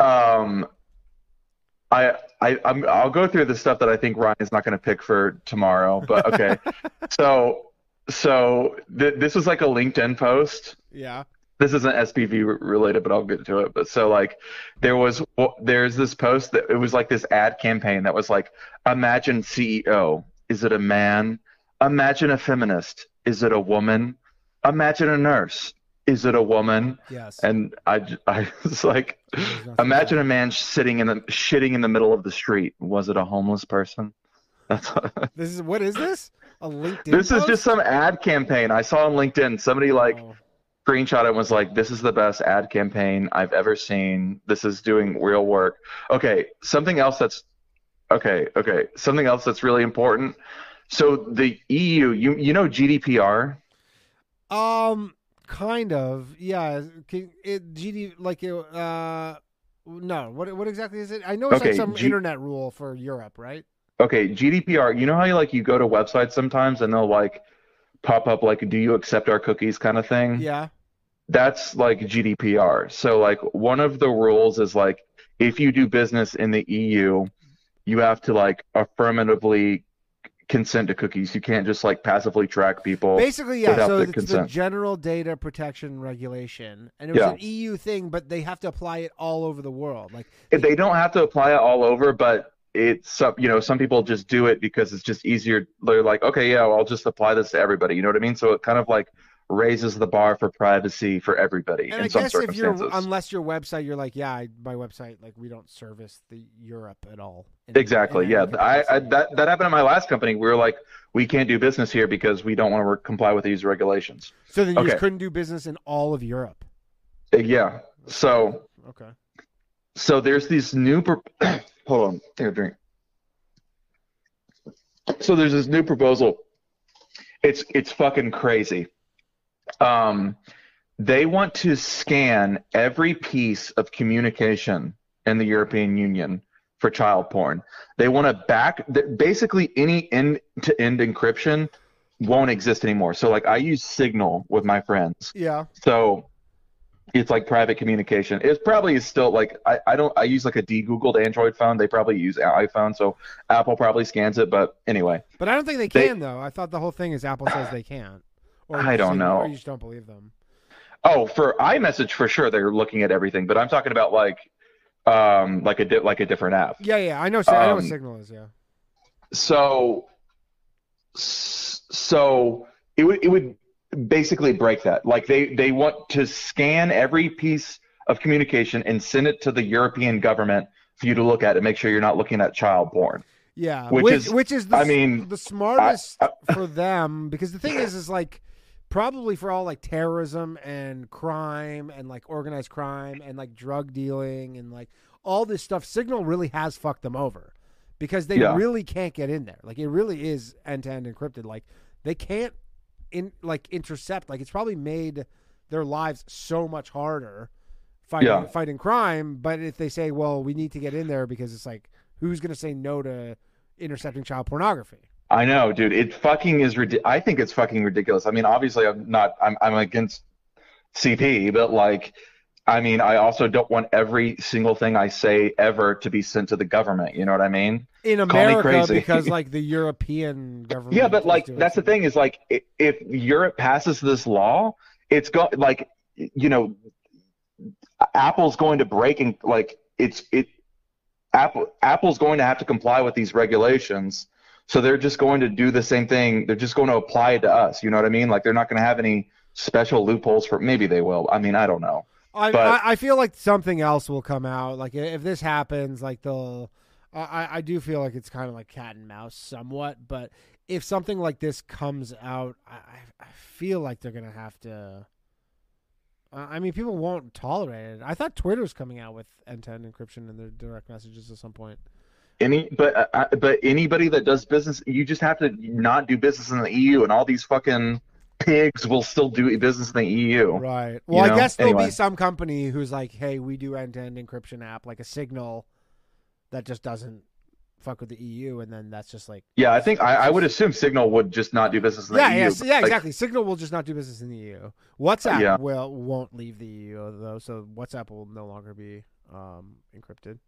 yeah. Um I I I'm, I'll go through the stuff that I think Ryan is not going to pick for tomorrow, but okay. so so th- this was like a LinkedIn post yeah. this isn't SVB related, but I'll get to it. But so like there was there's this post that it was like this ad campaign that was like imagine CEO is it a man? Imagine a feminist is it a woman? Imagine a nurse is it a woman? Yes. And I, I was like imagine a man sitting in the shitting in the middle of the street. Was it a homeless person? That's This is what is this? A LinkedIn. this is just some ad campaign I saw on LinkedIn. Somebody like Oh. screenshot it and was like, "This is the best ad campaign I've ever seen. This is doing real work." Okay, something else that's okay. Okay, something else that's really important. So the EU, you you know GDPR. Um, kind of. Yeah. Can, it GD like it, uh, no. What what exactly is it? I know it's like some G- internet rule for Europe, right? Okay, GDPR. You know how you like you go to websites sometimes and they'll like pop up like, "Do you accept our cookies?" kind of thing. Yeah. that's like GDPR. So like one of the rules is like if you do business in the EU, you have to like affirmatively consent to cookies. You can't just like passively track people Basically, yeah. So the it's the. General Data Protection Regulation, and it was Yeah. an EU thing, but they have to apply it all over the world. Like, If they don't have to apply it all over, but it's you know some people just do it because it's just easier. They're like, okay, yeah, well, I'll just apply this to everybody. You know what I mean? So it kind of like raises the bar for privacy for everybody and in I some guess if you're unless your website, you're like, yeah, I, my website, like, we don't service the Europe at all. Exactly. Yeah. I, I that that happened in my last company. We were like, we can't do business here because we don't want to comply with these regulations. So then you okay. couldn't do business in all of Europe. Uh, Yeah. So Okay. so there's these new. Pro- Hold on. Take a drink. So there's this new proposal. It's it's fucking crazy. Um, they want to scan every piece of communication in the European Union for child porn. They want to back basically any end-to-end encryption won't exist anymore. So like I use Signal with my friends. Yeah. So it's like private communication. It probably is still like I, I don't I use like a de-googled Android phone. They probably use iPhone, so Apple probably scans it. But anyway, But I don't think they They- can, though. I thought the whole thing is Apple says they can't. Or I don't know. Or you just don't believe them. oh, for iMessage for sure they're looking at everything. But I'm talking about like um like a di- like a different app. Yeah, yeah. I know. I know what Um, Signal is. Yeah. So so it would it would basically break that. Like they they want to scan every piece of communication and send it to the European government for you to look at and make sure you're not looking at child porn. Yeah, Which which is- which is the, I mean, the smartest for them because the thing is is like probably for all like terrorism and crime and like organized crime and like drug dealing and like all this stuff Signal really has fucked them over because they Yeah. really can't get in there. Like it really is end to end encrypted. Like they can't in like intercept. Like it's probably made their lives so much harder fighting Yeah. fighting crime. But if they say, well, we need to get in there because it's like, who's going to say no to intercepting child pornography? I know, dude. It fucking is ridiculous. I think it's fucking ridiculous. I mean, obviously, I'm not. I'm I'm against CP, but like, I mean, I also don't want every single thing I say ever to be sent to the government. You know what I mean? In Call me America, crazy. because like the European government. Yeah, but like that's the thing is like if Europe passes this law, it's go like you know, Apple's going to break and like it's it. Apple Apple's going to have to comply with these regulations, so they're just going to do the same thing. They're just going to apply it to us. You know what I mean? Like they're not going to have any special loopholes for. Maybe they will. I mean, I don't know. I, But- I I feel like something else will come out. Like if this happens, like they'll. I I- do feel like it's kind of like cat and mouse somewhat, but if something like this comes out, I I- feel like they're gonna have to. I mean, people won't tolerate it. I thought Twitter Twitter's coming out with end-to-end encryption in their direct messages at some point. Any, but uh, uh, but anybody that does business, you just have to not do business in the EU, and all these fucking pigs will still do business in the EU. Right. You Well, know? I guess there'll Anyway. be some company who's like, "Hey, we do end-to-end encryption app, like a Signal, that just doesn't fuck with the EU," and then that's just like Yeah, I think I, I would assume Signal would just not do business in the yeah, EU. yeah, yeah, like, exactly. Signal will just not do business in the EU. WhatsApp Yeah. will won't leave the EU though, so WhatsApp will no longer be um, encrypted.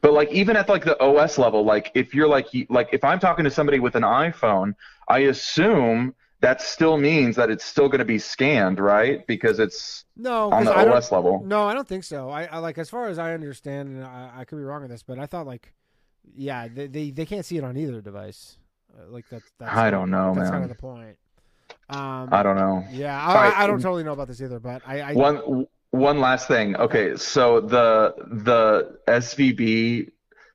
But like even at like the OS level, like if you're like like if I'm talking to somebody with an iPhone, I assume that still means that it's still going to be scanned, right? Because it's No, on the I don't- OS level. No, I don't think so. I, I like as far as I understand, and I, I could be wrong on this, but I thought like, yeah, they they, they can't see it on either device. Uh, like that's that's I don't know, that's man. kind of the point. Um, I don't know. Yeah, right. I, I don't totally know about this either, but I, I One one last thing. Okay, so the the SVB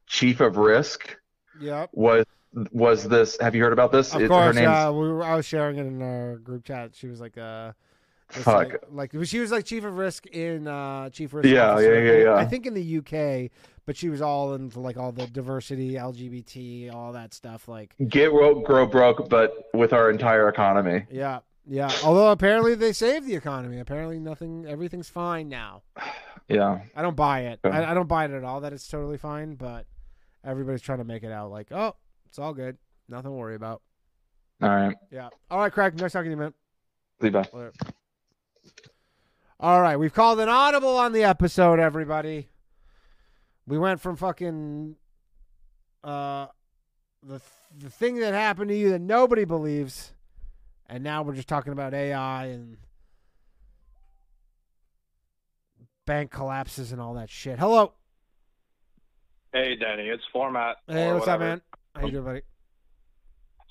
chief of risk Yep. was was this? Have you heard about this? Of It- course, yeah. We were, I was sharing it in our group chat. She was like, uh, Fuck. Like, like she was like chief of risk in uh, chief risk. Yeah, officer yeah, yeah, yeah. I think in the UK, but she was all into like all the diversity, LGBT, all that stuff. Like, get broke, grow broke, but with our entire economy. yeah, yeah. Although apparently they saved the economy. Apparently nothing, everything's fine now. Yeah. I don't buy it. I, I don't buy it at all that it's totally fine, but everybody's trying to make it out like, oh, it's all good, nothing to worry about. All right. Yeah. All right, Craig. Nice talking to you, man. See you, bye. Later. All right, we've called an audible on the episode, everybody. We went from fucking uh the the thing that happened to you that nobody believes, and now we're just talking about AI and bank collapses and all that shit. Hello. Hey, Danny, it's format. Hey, what's up, man? How you doing, buddy?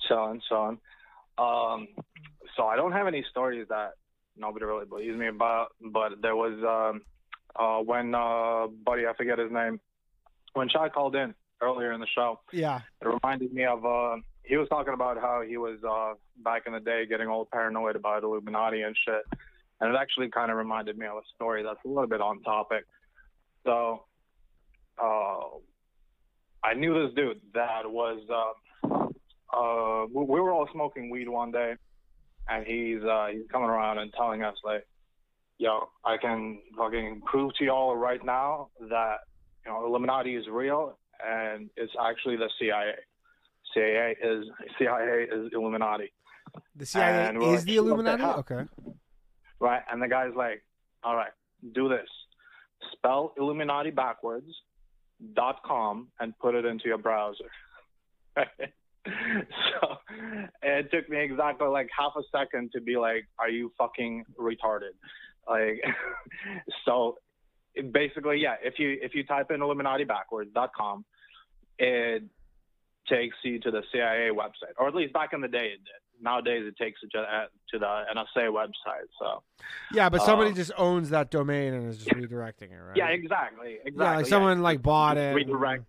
Chilling, chilling. Um, so I don't have any stories that nobody really believes me about, but there was um, uh, when uh, buddy, I forget his name, when Chai called in earlier in the show. Yeah. It reminded me of uh, he was talking about how he was uh, back in the day getting all paranoid about Illuminati and shit, and it actually kind of reminded me of a story that's a little bit on topic. So, uh, I knew this dude that was. Uh, uh, we we were all smoking weed one day, and he's uh, he's coming around and telling us like, "Yo, I can fucking prove to y'all right now that you know Illuminati is real, and it's actually the CIA. CIA is CIA is Illuminati." The CIA And is like, the "What the Illuminati? Okay. Right, and the guy's like, "All right, do this. Spell Illuminati backwards dot com and put it into your browser." so it took me exactly like half a second to be like, "Are you fucking retarded?" Like, so it basically, yeah. If you if you type in Illuminati backwards dot com, it takes you to the CIA website, or at least back in the day it did. Nowadays it takes you to, uh, to the NSA website. So Yeah, but somebody uh, just owns that domain and is just redirecting it, right? yeah, exactly, exactly. Yeah, like someone like bought it. Redirect.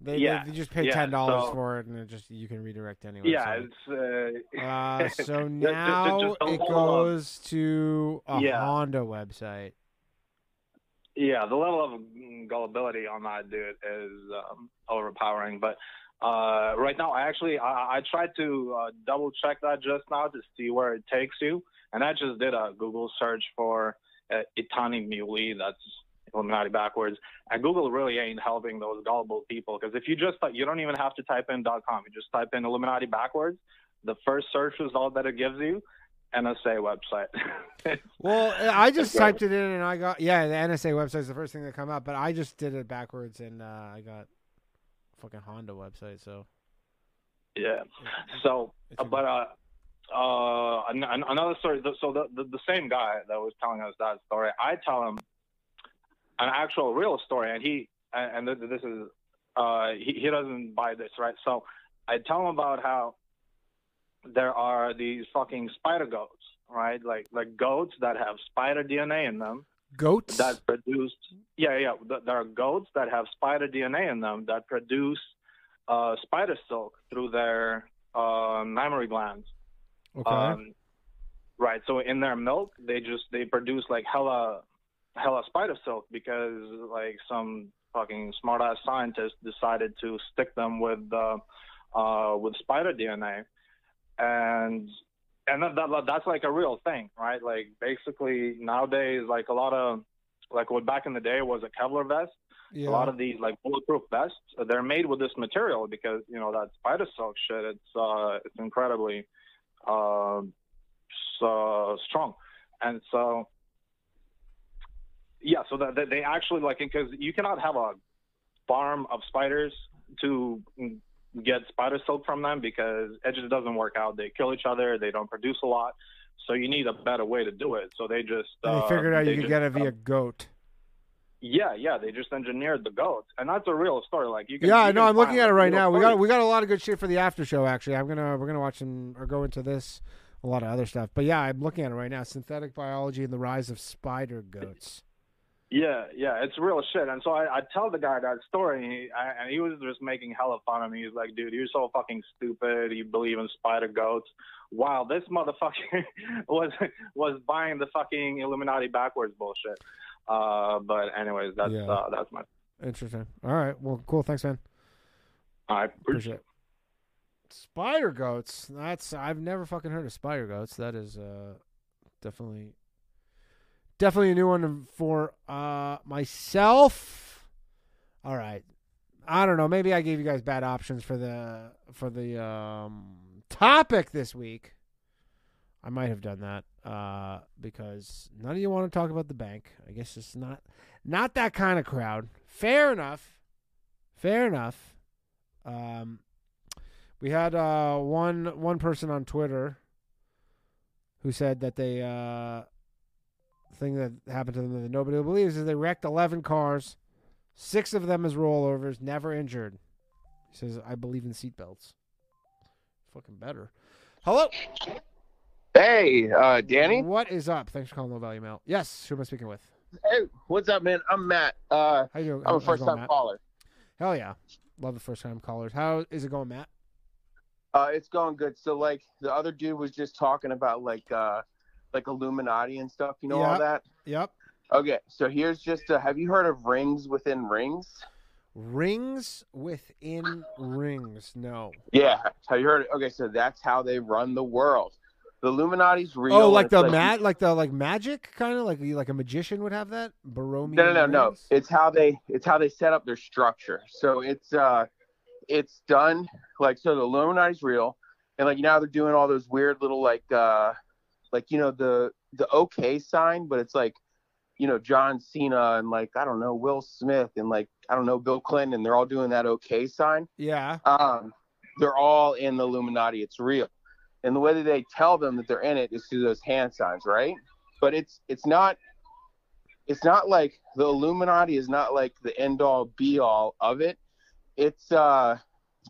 They, Yeah, they, just pay yeah, ten dollars so- for it, and it just you can redirect anyway. Yeah, it's uh, Uh, so now just it level of- goes to a Yeah. Honda website. Yeah, the level of gullibility on that dude is um, overpowering. But uh, right now, I actually I, I tried to uh, double check that just now to see where it takes you, and I just did a Google search for uh, Itanimulli. That's Illuminati backwards. And Google really ain't helping those gullible people because if you just you don't even have to type in .com. You just type in Illuminati backwards. The first search result that it gives you, NSA website. Well, I just typed it in and I got yeah, the NSA website is the first thing that come up, but I just did it backwards and uh, I got fucking Honda website. So Yeah. So, but uh, uh, an- an- another story. So the, the the same guy that was telling us that story, I tell him an actual real story, and he and and this is uh he he doesn't buy this, right? So I tell him about how there are these fucking spider goats, right? Like like goats that have spider DNA in them goats. that produce yeah yeah th- there are goats that have spider dna in them that produce uh, spider silk through their uh, mammary glands Okay. um, right so in their milk they just they produce like hella hella spider silk because like some fucking smart ass scientist decided to stick them with uh, uh, with spider dna and and that, that that's like a real thing, right? Like basically nowadays, like a lot of like what back in the day was a Kevlar vest. Yeah. A lot of these like bulletproof vests, uh, they're made with this material because you know that spider silk shit. It's uh, it's incredibly uh, so strong, and so yeah, so that that they actually like because you cannot have a farm of spiders to get spider silk from them because it just doesn't work out. They kill each other. They don't produce a lot. So you need a better way to do it. So they just And uh, they figured out they you could get it uh, via goat. yeah, yeah. They just engineered the goats, and that's a real story. Like you can. Yeah, you I know. can I'm looking at it right now. We got we got a lot of good shit for the after show. Actually, I'm gonna we're gonna watch some or go into this a lot of other stuff. But yeah, I'm looking at it right now. Synthetic biology and the rise of spider goats. Yeah, yeah, it's real shit. And so I, I tell the guy that story, and he, I, and he was just making hella fun of me. He's like, "Dude, you're so fucking stupid. You believe in spider goats." While this motherfucker was was buying the fucking Illuminati backwards bullshit. Uh, but anyways, that's Yeah. uh, that's my. Interesting. All right. Well, cool. Thanks, man. I Appreciate it. Spider goats. That's I've never fucking heard of spider goats. That is uh definitely definitely a new one for uh myself. All right. I don't know. Maybe I gave you guys bad options for the for the um topic this week. I might have done that uh because none of you want to talk about the bank. I guess it's not not that kind of crowd. Fair enough. Fair enough. Um, we had uh, one one person on Twitter who said that they uh, thing that happened to them that nobody believes is they wrecked eleven cars, six of them as rollovers, never injured. He says, "I believe in seatbelts." Fucking better. Hello. Hey, uh, Danny. What is up? Thanks for calling Low Value Mail. Yes, who am I speaking with? Hey, what's up, man? I'm Matt. Uh, How you doing? I'm a first going, time Matt? caller. Hell yeah, love the first time callers. How is it going, Matt? Uh, it's going good. So, like, the other dude was just talking about like, uh, like Illuminati and stuff. You know all that? Yep. Okay, so here's just. Uh, have you heard of rings within rings? Rings within rings. No. Yeah. Have you heard? It? Okay, so that's how they run the world. The Illuminati's real. oh, like the mat, like the like magic kind of like like a magician would have that. Borromean. No, no, no, no. It's how they it's how they set up their structure. So it's uh it's done like so the Illuminati's real and like now they're doing all those weird little like uh like you know the the okay sign, but it's like you know John Cena and like I don't know Will Smith and like I don't know Bill Clinton and they're all doing that okay sign. Yeah. Um they're all in the Illuminati. It's real. And the way that they tell them that they're in it is through those hand signs, right? But it's it's not it's not like the Illuminati is not like the end all be all of it. It's uh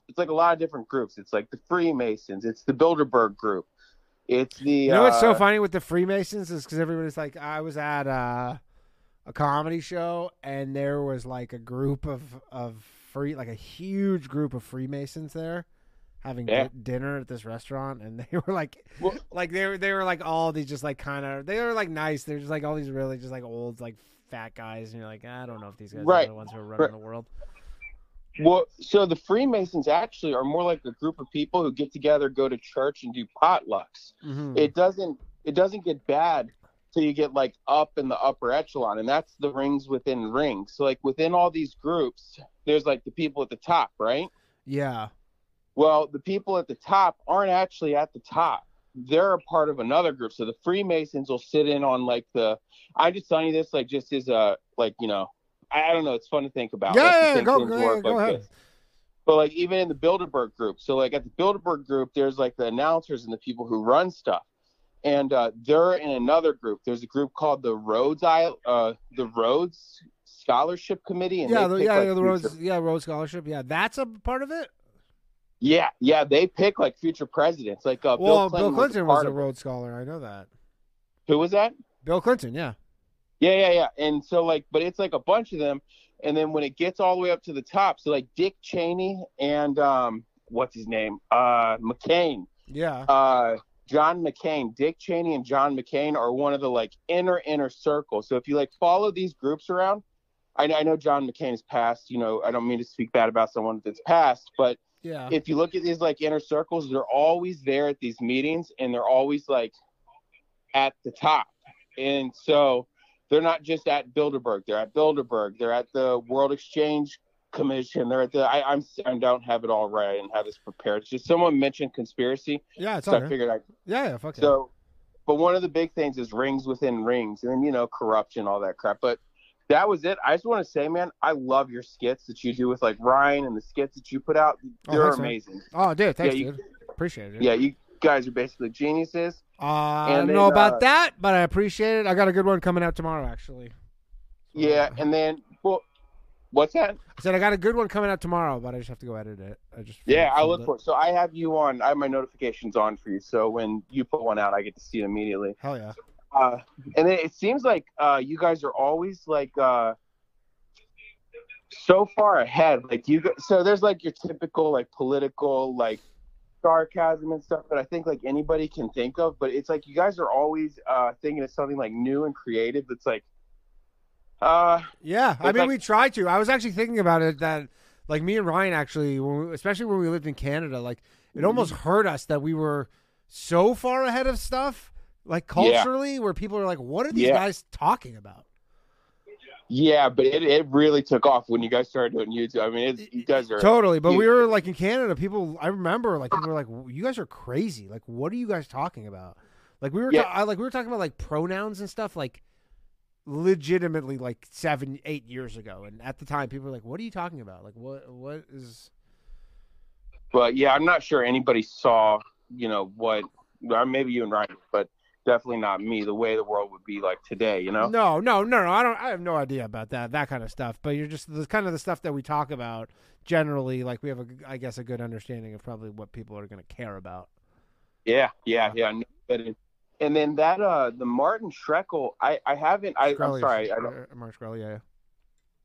it's like a lot of different groups. It's like the Freemasons, it's the Bilderberg group. It's the You know what's so uh, funny with the Freemasons is because everybody's like, I was at uh, a comedy show and there was like a group of of free, like a huge group of Freemasons there having Yeah. di- dinner at this restaurant, and they were like, like they were they were like all these just like kind of they were like nice. They're just like all these really just like old like fat guys, and you're like, I don't know if these guys Right. are the ones who are running Right. the world. Well, so the Freemasons actually are more like a group of people who get together, go to church, and do potlucks. Mhm. It doesn't it doesn't get bad until you get like up in the upper echelon, and that's the rings within rings. So like within all these groups, there's like the people at the top, right? Yeah. Well, the people at the top aren't actually at the top. They're a part of another group. So the Freemasons will sit in on like the. I'm just telling you this like just as a like you know, I, I don't know. It's fun to think about. Yeah, like, yeah, go- go- yeah, go like ahead. this. But like even in the Bilderberg group, so like at the Bilderberg group, there's like the announcers and the people who run stuff, and uh, they're in another group. There's a group called the Rhodes Isle, uh, the Rhodes Scholarship Committee, and Yeah, they the, pick, yeah, like, the future- Rhodes, yeah, Rhodes Scholarship. Yeah, that's a part of it. Yeah, yeah, they pick like future presidents. Like uh, well, Bill Clinton, Bill Clinton was, a was a. Rhodes Scholar. I know that. Who was that? Bill Clinton. Yeah. Yeah, yeah, yeah. And so like, but it's like a bunch of them, and then when it gets all the way up to the top, so like Dick Cheney and um, what's his name? Uh, McCain. Yeah. Uh, John McCain, Dick Cheney, and John McCain are one of the like inner inner circle. So if you like follow these groups around, I, I know John McCain is passed. You know, I don't mean to speak bad about someone that's passed, but Yeah. if you look at these like inner circles, they're always there at these meetings and they're always like at the top. And so they're not just at Bilderberg, they're at Bilderberg, they're at the World Exchange Commission, they're at the I, I'm I don't have it all right and have this prepared. It's just someone mentioned conspiracy. Yeah, it's so I figured I Yeah, yeah, fuck so but one of the big things is rings within rings and then you know corruption, all that crap. But that was it. I just want to say, man, I love your skits that you do with like Ryan and the skits that you put out. Oh, They're thanks, man. amazing. Oh, dude, thanks, yeah, you, dude. Appreciate it. Yeah, you guys are basically geniuses. Uh, I don't then, know about uh, that, but I appreciate it. I got a good one coming out tomorrow, actually. Yeah, and then well, what's that? I said I got a good one coming out tomorrow, but I just have to go edit it. I just Yeah, I look it. for it. So I have you on. I have my notifications on for you. So when you put one out, I get to see it immediately. Hell yeah. Uh, and then it seems like uh, you guys are always like uh, so far ahead. Like you, go- so there's like your typical like political like sarcasm and stuff that I think like anybody can think of. But it's like you guys are always uh, thinking of something like new and creative. That's like, uh, Yeah, I mean, like- we try to. I was actually thinking about it that, like, me and Ryan actually, when we, especially when we lived in Canada, like, it almost hurt us that we were so far ahead of stuff, like Yeah. culturally, where people are like, "What are these Yeah. guys talking about?" Yeah, but it, it really took off when you guys started doing YouTube. I mean, it's, you guys are Totally, but you- we were like in Canada. People, I remember, like, people were like, "You guys are crazy! Like, what are you guys talking about?" Like, we were, Yeah. ta- I, like, we were talking about like pronouns and stuff, like, legitimately, like seven, eight years ago, and at the time, people were like, "What are you talking about? Like, what, what is?" but yeah, I'm not sure anybody saw, you know, what or maybe you and Ryan, but definitely not me. The way the world would be like today, you know. No, no, no, no. I don't. I have no idea about that. That kind of stuff. But you're just the kind of the stuff that we talk about generally. Like we have a, I guess, a good understanding of probably what people are going to care about. Yeah, yeah, yeah. kidding. And then that uh the Martin Schreckle, I I haven't. I, I'm sorry, I don't. uh, Mark Scully, yeah.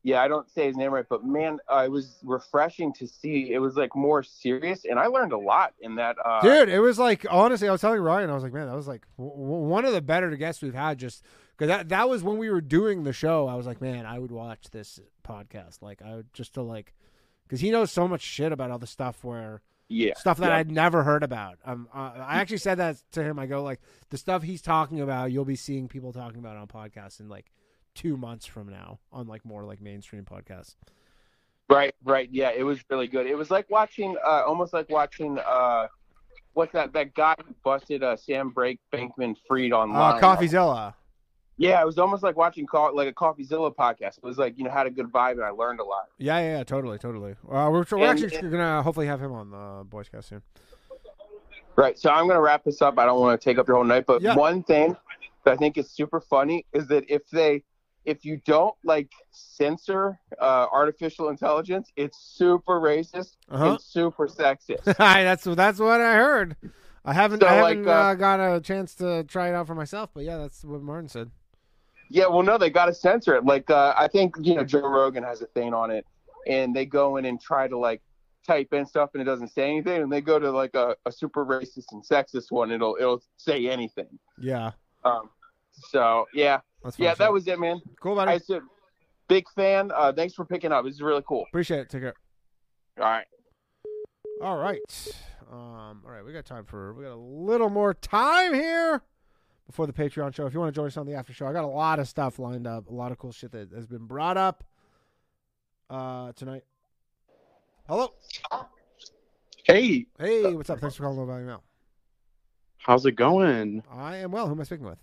Yeah, I don't say his name right, but man, uh, it was refreshing to see. It was like more serious, and I learned a lot in that. Uh, Dude, it was like honestly, I was telling Ryan, I was like, man, that was like w- one of the better guests we've had. Just because that that was when we were doing the show. I was like, man, I would watch this podcast. Like, I would just to like, because he knows so much shit about all the stuff where Yeah, stuff that yeah. I'd never heard about. Um, uh, I actually said that to him. I go like, the stuff he's talking about, you'll be seeing people talking about on podcasts and like two months from now on like more like mainstream podcasts. Right, right. Yeah, it was really good. It was like watching, uh, almost like watching, uh, what's that? That guy who busted uh, Sam Break Bankman Freed Uh, online. Coffeezilla. Yeah, it was almost like watching co- like a CoffeeZilla podcast. It was like you know had a good vibe and I learned a lot. Yeah, yeah, yeah, totally, totally. Uh, we're we're And- actually gonna hopefully have him on the Boys Cast soon. Right. So I'm gonna wrap this up. I don't want to take up your whole night, but Yeah. one thing that I think is super funny is that if they if you don't like censor uh, artificial intelligence, it's super racist Uh-huh. and super sexist. that's that's what I heard. I haven't So, I haven't uh, uh, got a chance to try it out for myself, but yeah, that's what Martin said. Yeah, well, no, they got to censor it. Like, uh, I think you know Joe Rogan has a thing on it, and they go in and try to like type in stuff, and it doesn't say anything, and they go to like a, a super racist and sexist one, it'll it'll say anything. Yeah, Um, so yeah, That's fun yeah, shit. that was it, man. Cool, buddy. I said, big fan. Uh, thanks for picking up. This is really cool. appreciate it. Take care. All right. All right. Um, all right, we got time for we got a little more time here before the Patreon show. If you want to join us on the after show, I got a lot of stuff lined up, a lot of cool shit that has been brought up uh, tonight. Hello. Hey, Hey, what's up? Thanks for calling Low Value Mail. how's it going? I am well. Who am I speaking with?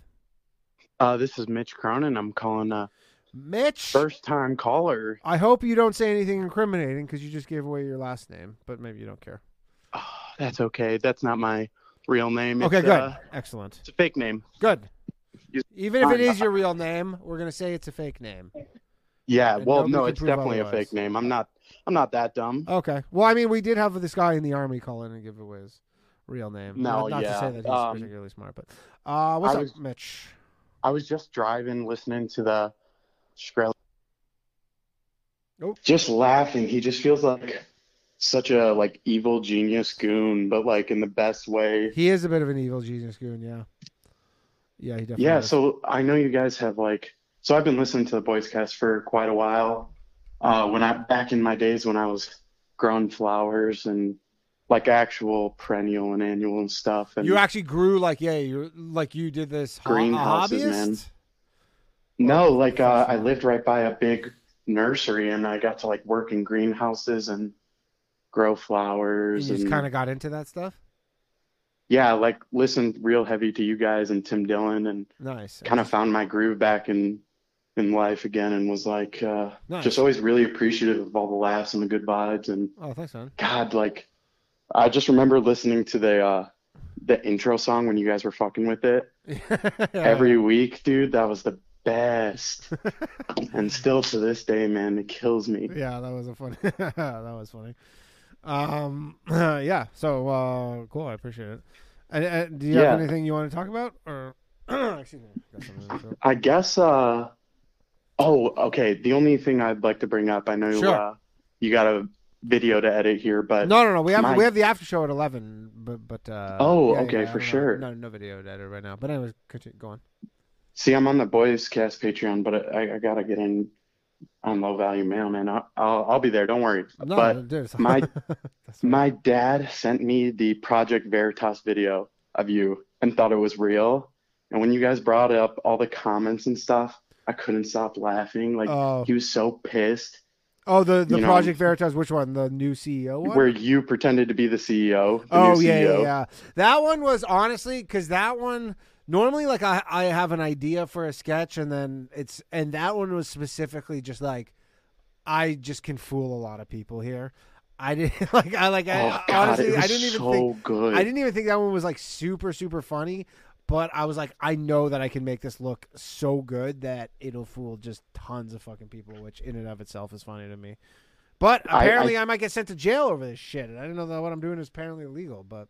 Uh, this is Mitch Cronin. I'm calling a Mitch. first time caller. I hope you don't say anything incriminating because you just gave away your last name, but maybe you don't care. That's okay. That's not my real name. Okay, It's, good. uh, Excellent. it's a fake name. Good. Even if it Uh, your real name, we're gonna say it's a fake name. Yeah. And Well, no, it's definitely otherwise. a fake name. I'm not. I'm not that dumb. Okay. Well, I mean, we did have this guy in the army call in and give away his real name. No, not, not yeah. to say that he's Um, particularly smart, but uh, what's I up, was- Mitch? I was just driving, listening to the Shkreli. Oh. Just laughing. He just feels like such a like evil genius goon, but like in the best way. He is a bit of an evil genius goon, yeah. Yeah, he definitely. Yeah, is. so I know you guys have like so I've been listening to the Boys Cast for quite a while. Uh when I back in my days when I was growing flowers and like actual perennial and annual and stuff and you actually grew like yeah, you like you did this greenhouses, hobbyist? man. No, like uh I lived right by a big nursery and I got to like work in greenhouses and grow flowers you and just kind of got into that stuff. yeah, like listened real heavy to you guys and Tim Dillon and Nice. kind of found my groove back in in life again and was like uh Nice. just always really appreciative of all the laughs and the good vibes and Oh, thanks, man. God like I just remember listening to the uh the intro song when you guys were fucking with it every week, dude. That was the best. and still to this day, man, it kills me. Yeah, that was a funny. that was funny. Um, yeah. So uh, cool. I appreciate it. And, and do you Yeah. have anything you want to talk about, or excuse me? got something in the throat. I guess uh oh, okay. The only thing I'd like to bring up, I know Sure. uh you got a video to edit here, but No, no, no. We have my- we have the after show at eleven, but but. Uh, Oh, yeah, okay, yeah, for no, sure. No, no video to edit right now. But anyways, continue, go on. See, I'm on the Boys Cast Patreon, but I, I gotta get in on low value mail, man. I'll, I'll I'll be there. Don't worry. No, but dude, my my dad sent me the Project Veritas video of you and thought it was real. And when you guys brought up all the comments and stuff, I couldn't stop laughing. Like Oh. he was so pissed. Oh, the the You know, Project Veritas. Which one? The new CEO one. Where you pretended to be the CEO. The oh new E yeah, yeah, yeah. That one was honestly because that one normally like I I have an idea for a sketch and then it's and that one was specifically just like I just can fool a lot of people here. I didn't like I like I Oh, God, honestly I didn't even so think good. I didn't even think that one was like super super funny. But I was like, I know that I can make this look so good that it'll fool just tons of fucking people, which in and of itself is funny to me. But I- I- apparently, I, might get sent to jail over this shit. And I didn't know that what I'm doing is apparently illegal. But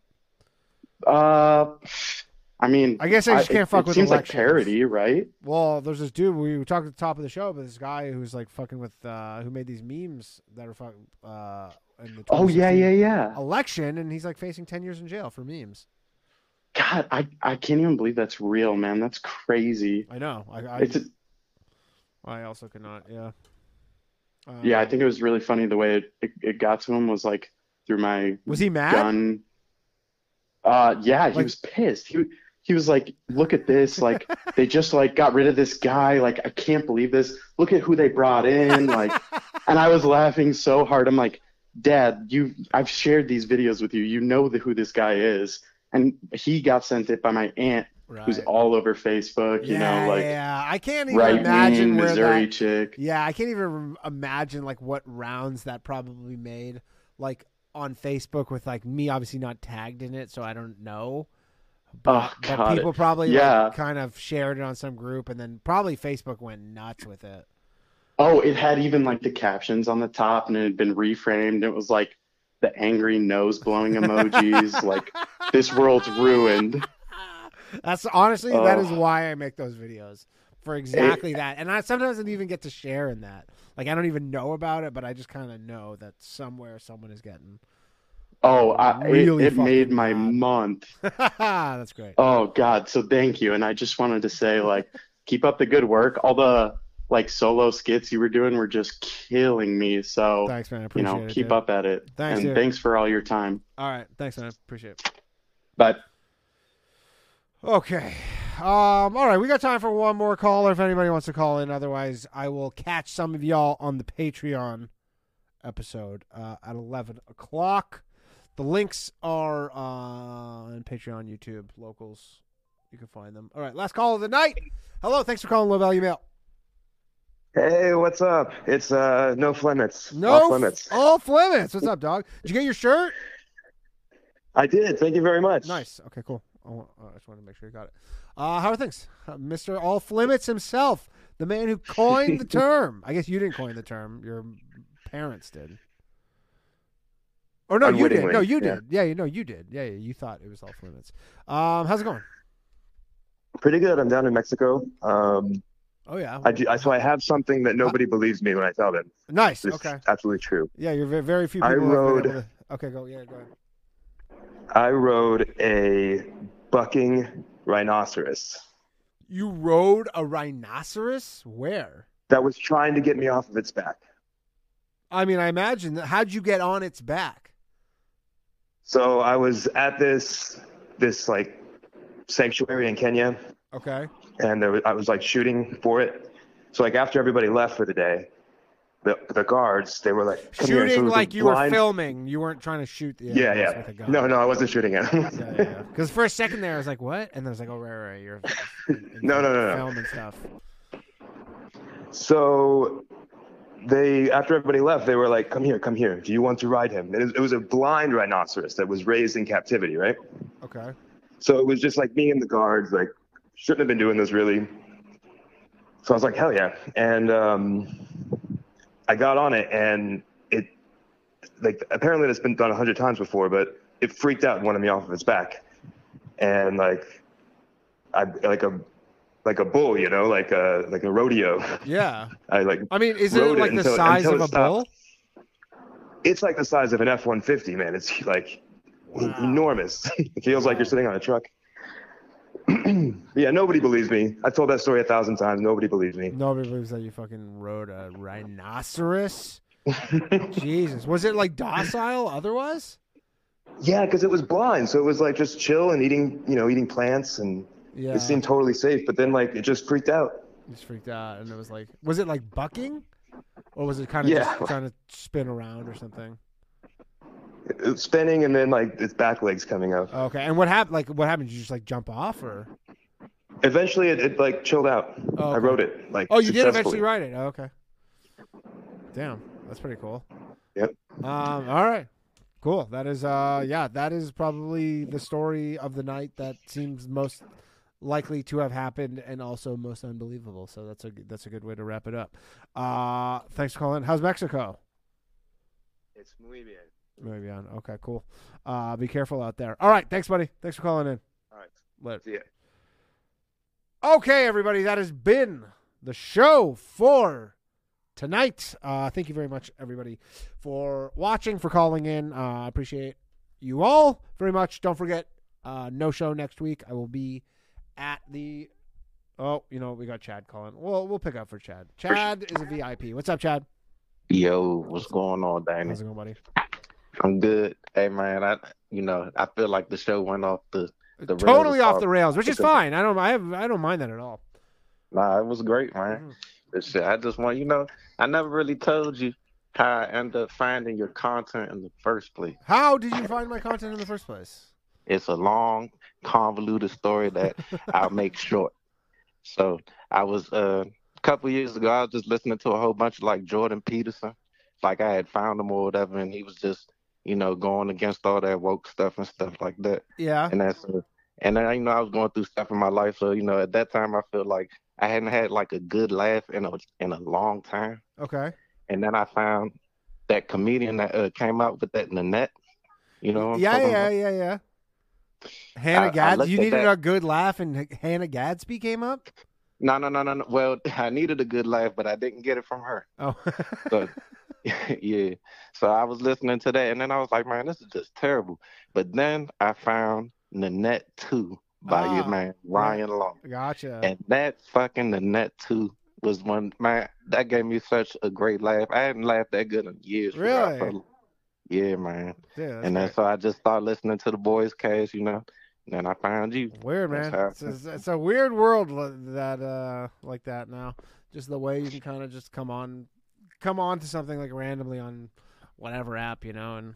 Uh, I mean, I guess I just can't it, fuck it with seems like elections. parody, right? well, there's this dude we talked at the top of the show, but this guy who's like fucking with uh, who made these memes that are fucking uh, in the Oh, yeah, 2016 yeah, yeah. election, and he's like facing ten years in jail for memes. God, I I can't even believe that's real, man. That's crazy. I know. I I, It's I also cannot. Yeah. Uh, yeah, I think it was really funny the way it, it, it got to him was like through my Was he mad? gun. Uh, yeah, he Like- was pissed. He he was like, "Look at this! Like they just like got rid of this guy. Like I can't believe this. Look at who they brought in. Like," and I was laughing so hard. I'm like, "Dad, you I've shared these videos with you. You know the, who this guy is." And he got sent it by my aunt, who's all over Facebook. You yeah, know, like yeah. I can't even right imagine wing Missouri that, chick. Yeah, I can't even imagine like what rounds that probably made, like on Facebook with like me obviously not tagged in it, so I don't know. But, Oh, but God. people probably Yeah. like, kind of shared it on some group, and then probably Facebook went nuts with it. Oh, it had even like the captions on the top, and it had been reframed. It was like the angry nose blowing emojis, like this world's ruined. That's honestly that is Oh. why I make those videos for exactly that. And I sometimes don't even get to share in that. Like I don't even know about it, but I just kind of know that somewhere someone is getting. Oh, I, Really it, it made my month. That's great. Oh God, so thank you. And I just wanted to say, like, keep up the good work. All the like solo skits you were doing were just killing me. So Thanks, man. I appreciate it. you know, it, keep dude. up at it. Thanks, and dude. thanks for all your time. All right, thanks, man. Appreciate it. But Okay. Um, all right, we got time for one more caller if anybody wants to call in. Otherwise, I will catch some of y'all on the Patreon episode uh, at 11 o'clock. The links are uh, on Patreon, YouTube, locals. You can find them. All right, last call of the night. Hello, thanks for calling Low Value Mail. Hey, what's up? It's uh no Flemets. No, Off limits. All Flemets. What's up, dog? Did you get your shirt? I did. Thank you very much. Nice. Okay, cool. Oh, I just wanted to make sure you got it. Uh, how are things? Uh, Mr. All Flimits himself, the man who coined the term. I guess you didn't coin the term. Your parents did. Or no, you did. No, you did. Yeah, you know, you did. Yeah, yeah, you thought it was All Flimits. Um, how's it going? Pretty good. I'm down in Mexico. Um Oh yeah. I, do, I so I have something that nobody believes me when I tell them. Nice. It's Okay. absolutely true. Yeah, you're very, very few I people. have been rode- to- Okay, go. Yeah, go ahead. I rode a bucking rhinoceros You rode a rhinoceros? Where? that was trying to get me off of its back. I mean, I imagine. How'd you get on its back? So I was at this this like sanctuary in Kenya, Okay. And there was, I was like shooting for it. So like after everybody left for the day, the the guards they were like here. So Shooting like you blind- were filming. You weren't trying to shoot the Yeah, yeah. with a gun. No, no, I wasn't shooting at him. Yeah, yeah, yeah. Because for a second there, I was like, "What?" And then I was like, "Oh, right, right, you're No, no, no, no. and stuff." So they, after everybody left, they were like, "Come here, come here. Do you want to ride him?" It was a blind rhinoceros that was raised in captivity, right? Okay. So it was just like me and the guards, like, shouldn't have been doing this really. So I was like, "Hell yeah!" And um, I got on it, and it, like, apparently it's been done a hundred times before, but it freaked out and wanted me off of its back, and like, I like a like a bull, you know, like a like a rodeo. Yeah. I like. I mean, is it like the until- size until of a bull? It's like the size of an F one fifty, man. It's like enormous. it feels like you're sitting on a truck. yeah, nobody believes me. I told that story a thousand times. Nobody believes me. Nobody believes that you fucking rode a rhinoceros. Jesus, was it like docile otherwise? Yeah, because it was blind, so it was like just chill and eating, you know, eating plants, and Yeah. it seemed totally safe. But then, like, it just freaked out. Just freaked out, and it was like, was it like bucking, or was it kind of Yeah. just trying to spin around or something? It was spinning, and then like its back legs coming up. Okay, and what happened? Like, what happened? Did you just like jump off, or? Eventually, it, it like chilled out. Oh, I okay. rode it. Like, Oh, you did eventually ride it. Oh, okay. Damn, that's pretty cool. Yep. Um. All right. Cool. That is. Uh. Yeah. That is probably the story of the night that seems most likely to have happened and also most unbelievable. So that's a that's a good way to wrap it up. Uh. Thanks Colin. How's Mexico? It's muy bien. Maybe on. Okay. Cool. Uh. Be careful out there. All right. Thanks, buddy. Thanks for calling in. All right. Later. See ya. Okay, everybody, that has been the show for tonight. Uh, thank you very much, everybody, for watching, for calling in. Uh, I appreciate you all very much. Don't forget, uh, no show next week. I will be at the. Oh, you know we got Chad calling. Well, we'll pick up for Chad. Chad is a VIP. What's up, Chad? Yo, what's going on, Danny? How's it going, buddy? I'm good. Hey, man, I you know I feel like the show went off the the Totally off the rails, which is fine. I don't. I have. I don't mind that at all. Nah, it was great, man. This shit, I just want you know I never really told you how I ended up finding your content in the first place. How did you find my content in the first place? It's a long, convoluted story that I'll make short. So I was uh, a couple years ago. I was just listening to a whole bunch of like Jordan Peterson, like I had found him or whatever, and he was just you know going against all that woke stuff and stuff like that. Yeah. And that's uh, and then you know I was going through stuff in my life, so you know at that time I felt like I hadn't had like a good laugh in a in a long time. Okay. And then I found that comedian that uh, came out with that Nanette. You know what I'm Yeah, yeah, about? yeah, yeah. Hannah I- I Gadsby. You needed that- a good laugh, and Hannah Gadsby came up. No, no, no, no, no. Well, I needed a good laugh, but I didn't get it from her. Oh, So, yeah. So I was listening to that, and then I was like, man, this is just terrible. But then I found Nanette 2 by Ah, your man, Ryan Long. gotcha. And that fucking Nanette 2 was one, man, that gave me such a great laugh. I hadn't laughed that good in years. Really? yeah, man. Yeah, that's and then great. so I just started listening to the boys' cast, you know. Then I found you. Weird, man. It's, it's, it's a weird world that uh like that now. Just the way you can kind of just come on, come on to something like randomly on whatever app, you know, and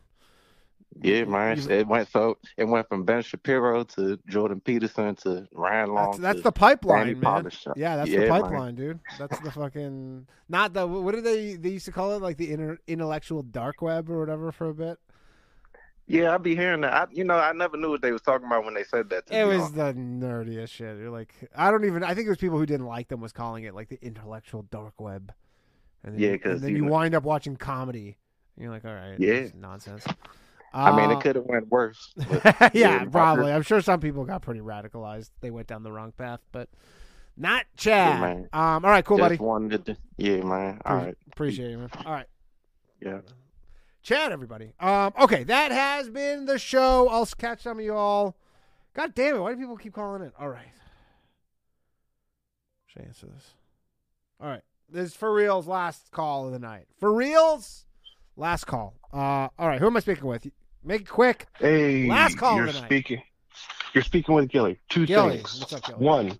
Yeah, man. It went so it went from Ben Shapiro to Jordan Peterson to Ryan Long. that's, that's the pipeline, man. Polisher. Yeah, that's Yeah, the man. pipeline, dude. That's the fucking not the what did they they used to call it like the inter, intellectual dark web or whatever for a bit. Yeah, I'd be hearing that. I, you know, I never knew what they was talking about when they said that. To It was honest. the nerdiest shit. You're like, I don't even. I think it was people who didn't like them was calling it like the intellectual dark web. And then Yeah, you- 'cause, and then you know- wind up watching comedy. And you're like, all right, Yeah. nonsense. I mean, Uh, it could have went worse. yeah, I probably. I'm sure some people got pretty radicalized. They went down the wrong path, but not Chad. man. um, all right, cool, Just buddy. wanted to, yeah, man. All Pre- right. Appreciate you, man. All right. Yeah. Chad, everybody. Um, okay, that has been the show. I'll catch some of you all. God damn it! Why do people keep calling in? All right. Should I answer this? All right. This is for reals. Last call of the night. For reals. Last call. Uh, all right. Who am I speaking with? Make it quick. Hey, Last call you're of the night. speaking. You're speaking with Gilly. Two Gilly. things. Up, Gilly? One,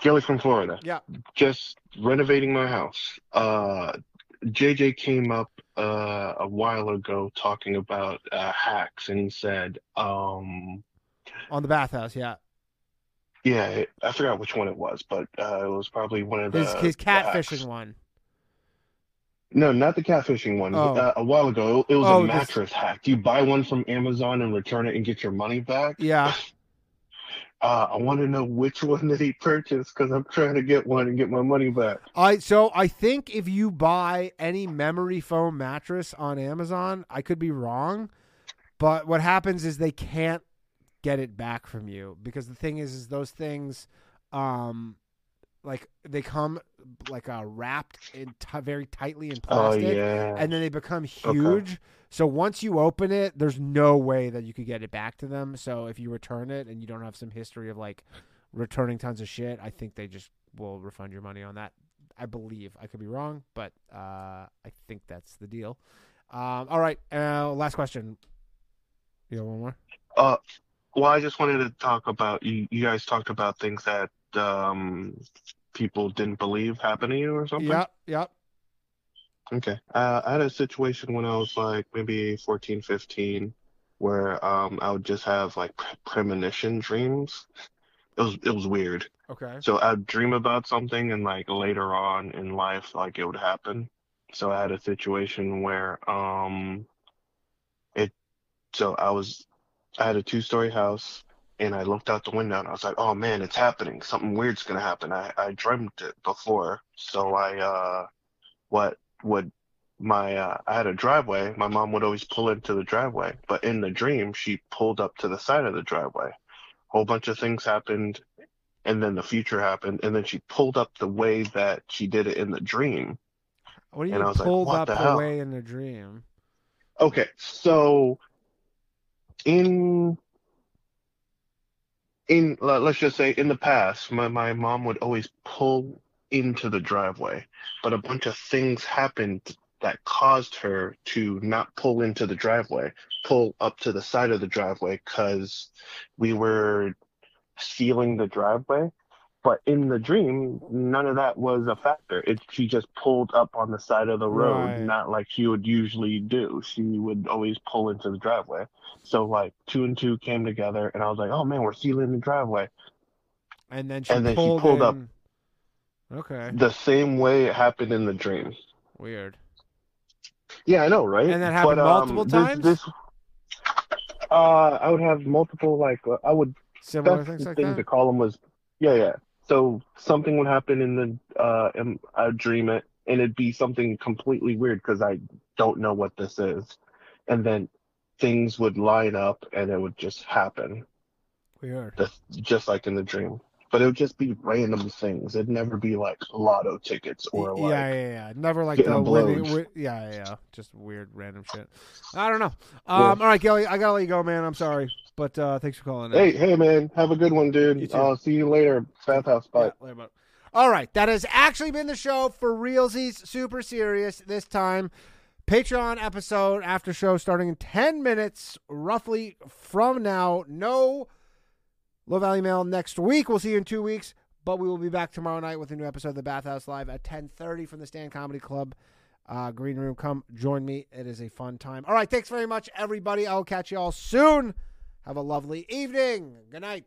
Gilly from Florida. Yeah. Just renovating my house. Uh, JJ came up uh, a while ago talking about uh, hacks, and he said, um, On the bathhouse. Yeah. Yeah, I forgot which one it was, but uh, it was probably one of the His his catfishing one. No, not the catfishing one. Oh. Uh, a while ago, it was Oh, a this- mattress hack. Do you buy one from Amazon and return it and get your money back. Yeah. Uh, I want to know which one did he purchased because I'm trying to get one and get my money back. I so I think if you buy any memory foam mattress on Amazon, I could be wrong, but what happens is they can't get it back from you because the thing is, is those things, um, like they come like uh, wrapped in t- very tightly in Oh, plastic, yeah. and then they become Okay. huge. So once you open it, there's no way that you could get it back to them. So if you return it and you don't have some history of like returning tons of shit, I think they just will refund your money on that. I believe I could be wrong, but uh, I think that's the deal. Um, all right, uh, last question. You got one more? Uh, well, I just wanted to talk about you. You guys talked about things that um people didn't believe happened to you or something. Yeah, yep. Okay. Uh, I had a situation when I was like maybe 14, 15, where um I would just have like pre- premonition dreams. It was it was weird. Okay. So I'd dream about something and like later on in life like it would happen. So I had a situation where um it so I was I had a two-story house and I looked out the window and I was like, "Oh man, it's happening. Something weird's gonna happen." I I dreamt it before. So I uh what would my uh I had a driveway. My mom would always pull into the driveway, but in the dream she pulled up to the side of the driveway. Whole bunch of things happened and then the future happened and then she pulled up the way that she did it in the dream. What do you And I was like, pulled "What up the hell?" away in a dream? Okay, so in in let's just say in the past, my my mom would always pull into the driveway, but a bunch of things happened that caused her to not pull into the driveway, pull up to the side of the driveway because we were sealing the driveway. But in the dream, none of that was a factor. It she just pulled up on the side of the road, Right. not like she would usually do. She would always pull into the driveway. So like two and two came together, and I was like, "Oh man, we're sealing the driveway." And then she And then she pulled, pulled up. Okay. The same way it happened in the dream. Weird. Yeah, I know, right? And that happened But, um, multiple this- times? This, uh, I would have multiple like I would Similar things like thing that? to call them was yeah, yeah. So something would happen in the uh, and I'd dream it, and it'd be something completely weird because I don't know what this is, and then things would line up and it would just happen, Weird. just, just like in the dream. But it would just be random things. It'd never be like lotto tickets or like yeah, yeah, yeah. Never like the winning. wi- yeah, yeah, yeah. Just weird, random shit. I don't know. Um, All right, Kelly, I gotta let you go, man. I'm sorry, but uh, thanks for calling. in. Hey, hey, man, have a good one, dude. I'll see you later. Bathhouse, bye. Later, bud. All right, that has actually been the show for realsies. Super serious this time. Patreon episode after show starting in 10 minutes roughly from now. No Low Value Mail next week. We'll see you in two weeks, but we will be back tomorrow night with a new episode of the Bathhouse Live at 10:30 from the Stand Comedy Club. Uh, Green Room, come join me. It is a fun time. All right, thanks very much, everybody. I'll catch you all soon. Have a lovely evening. Good night.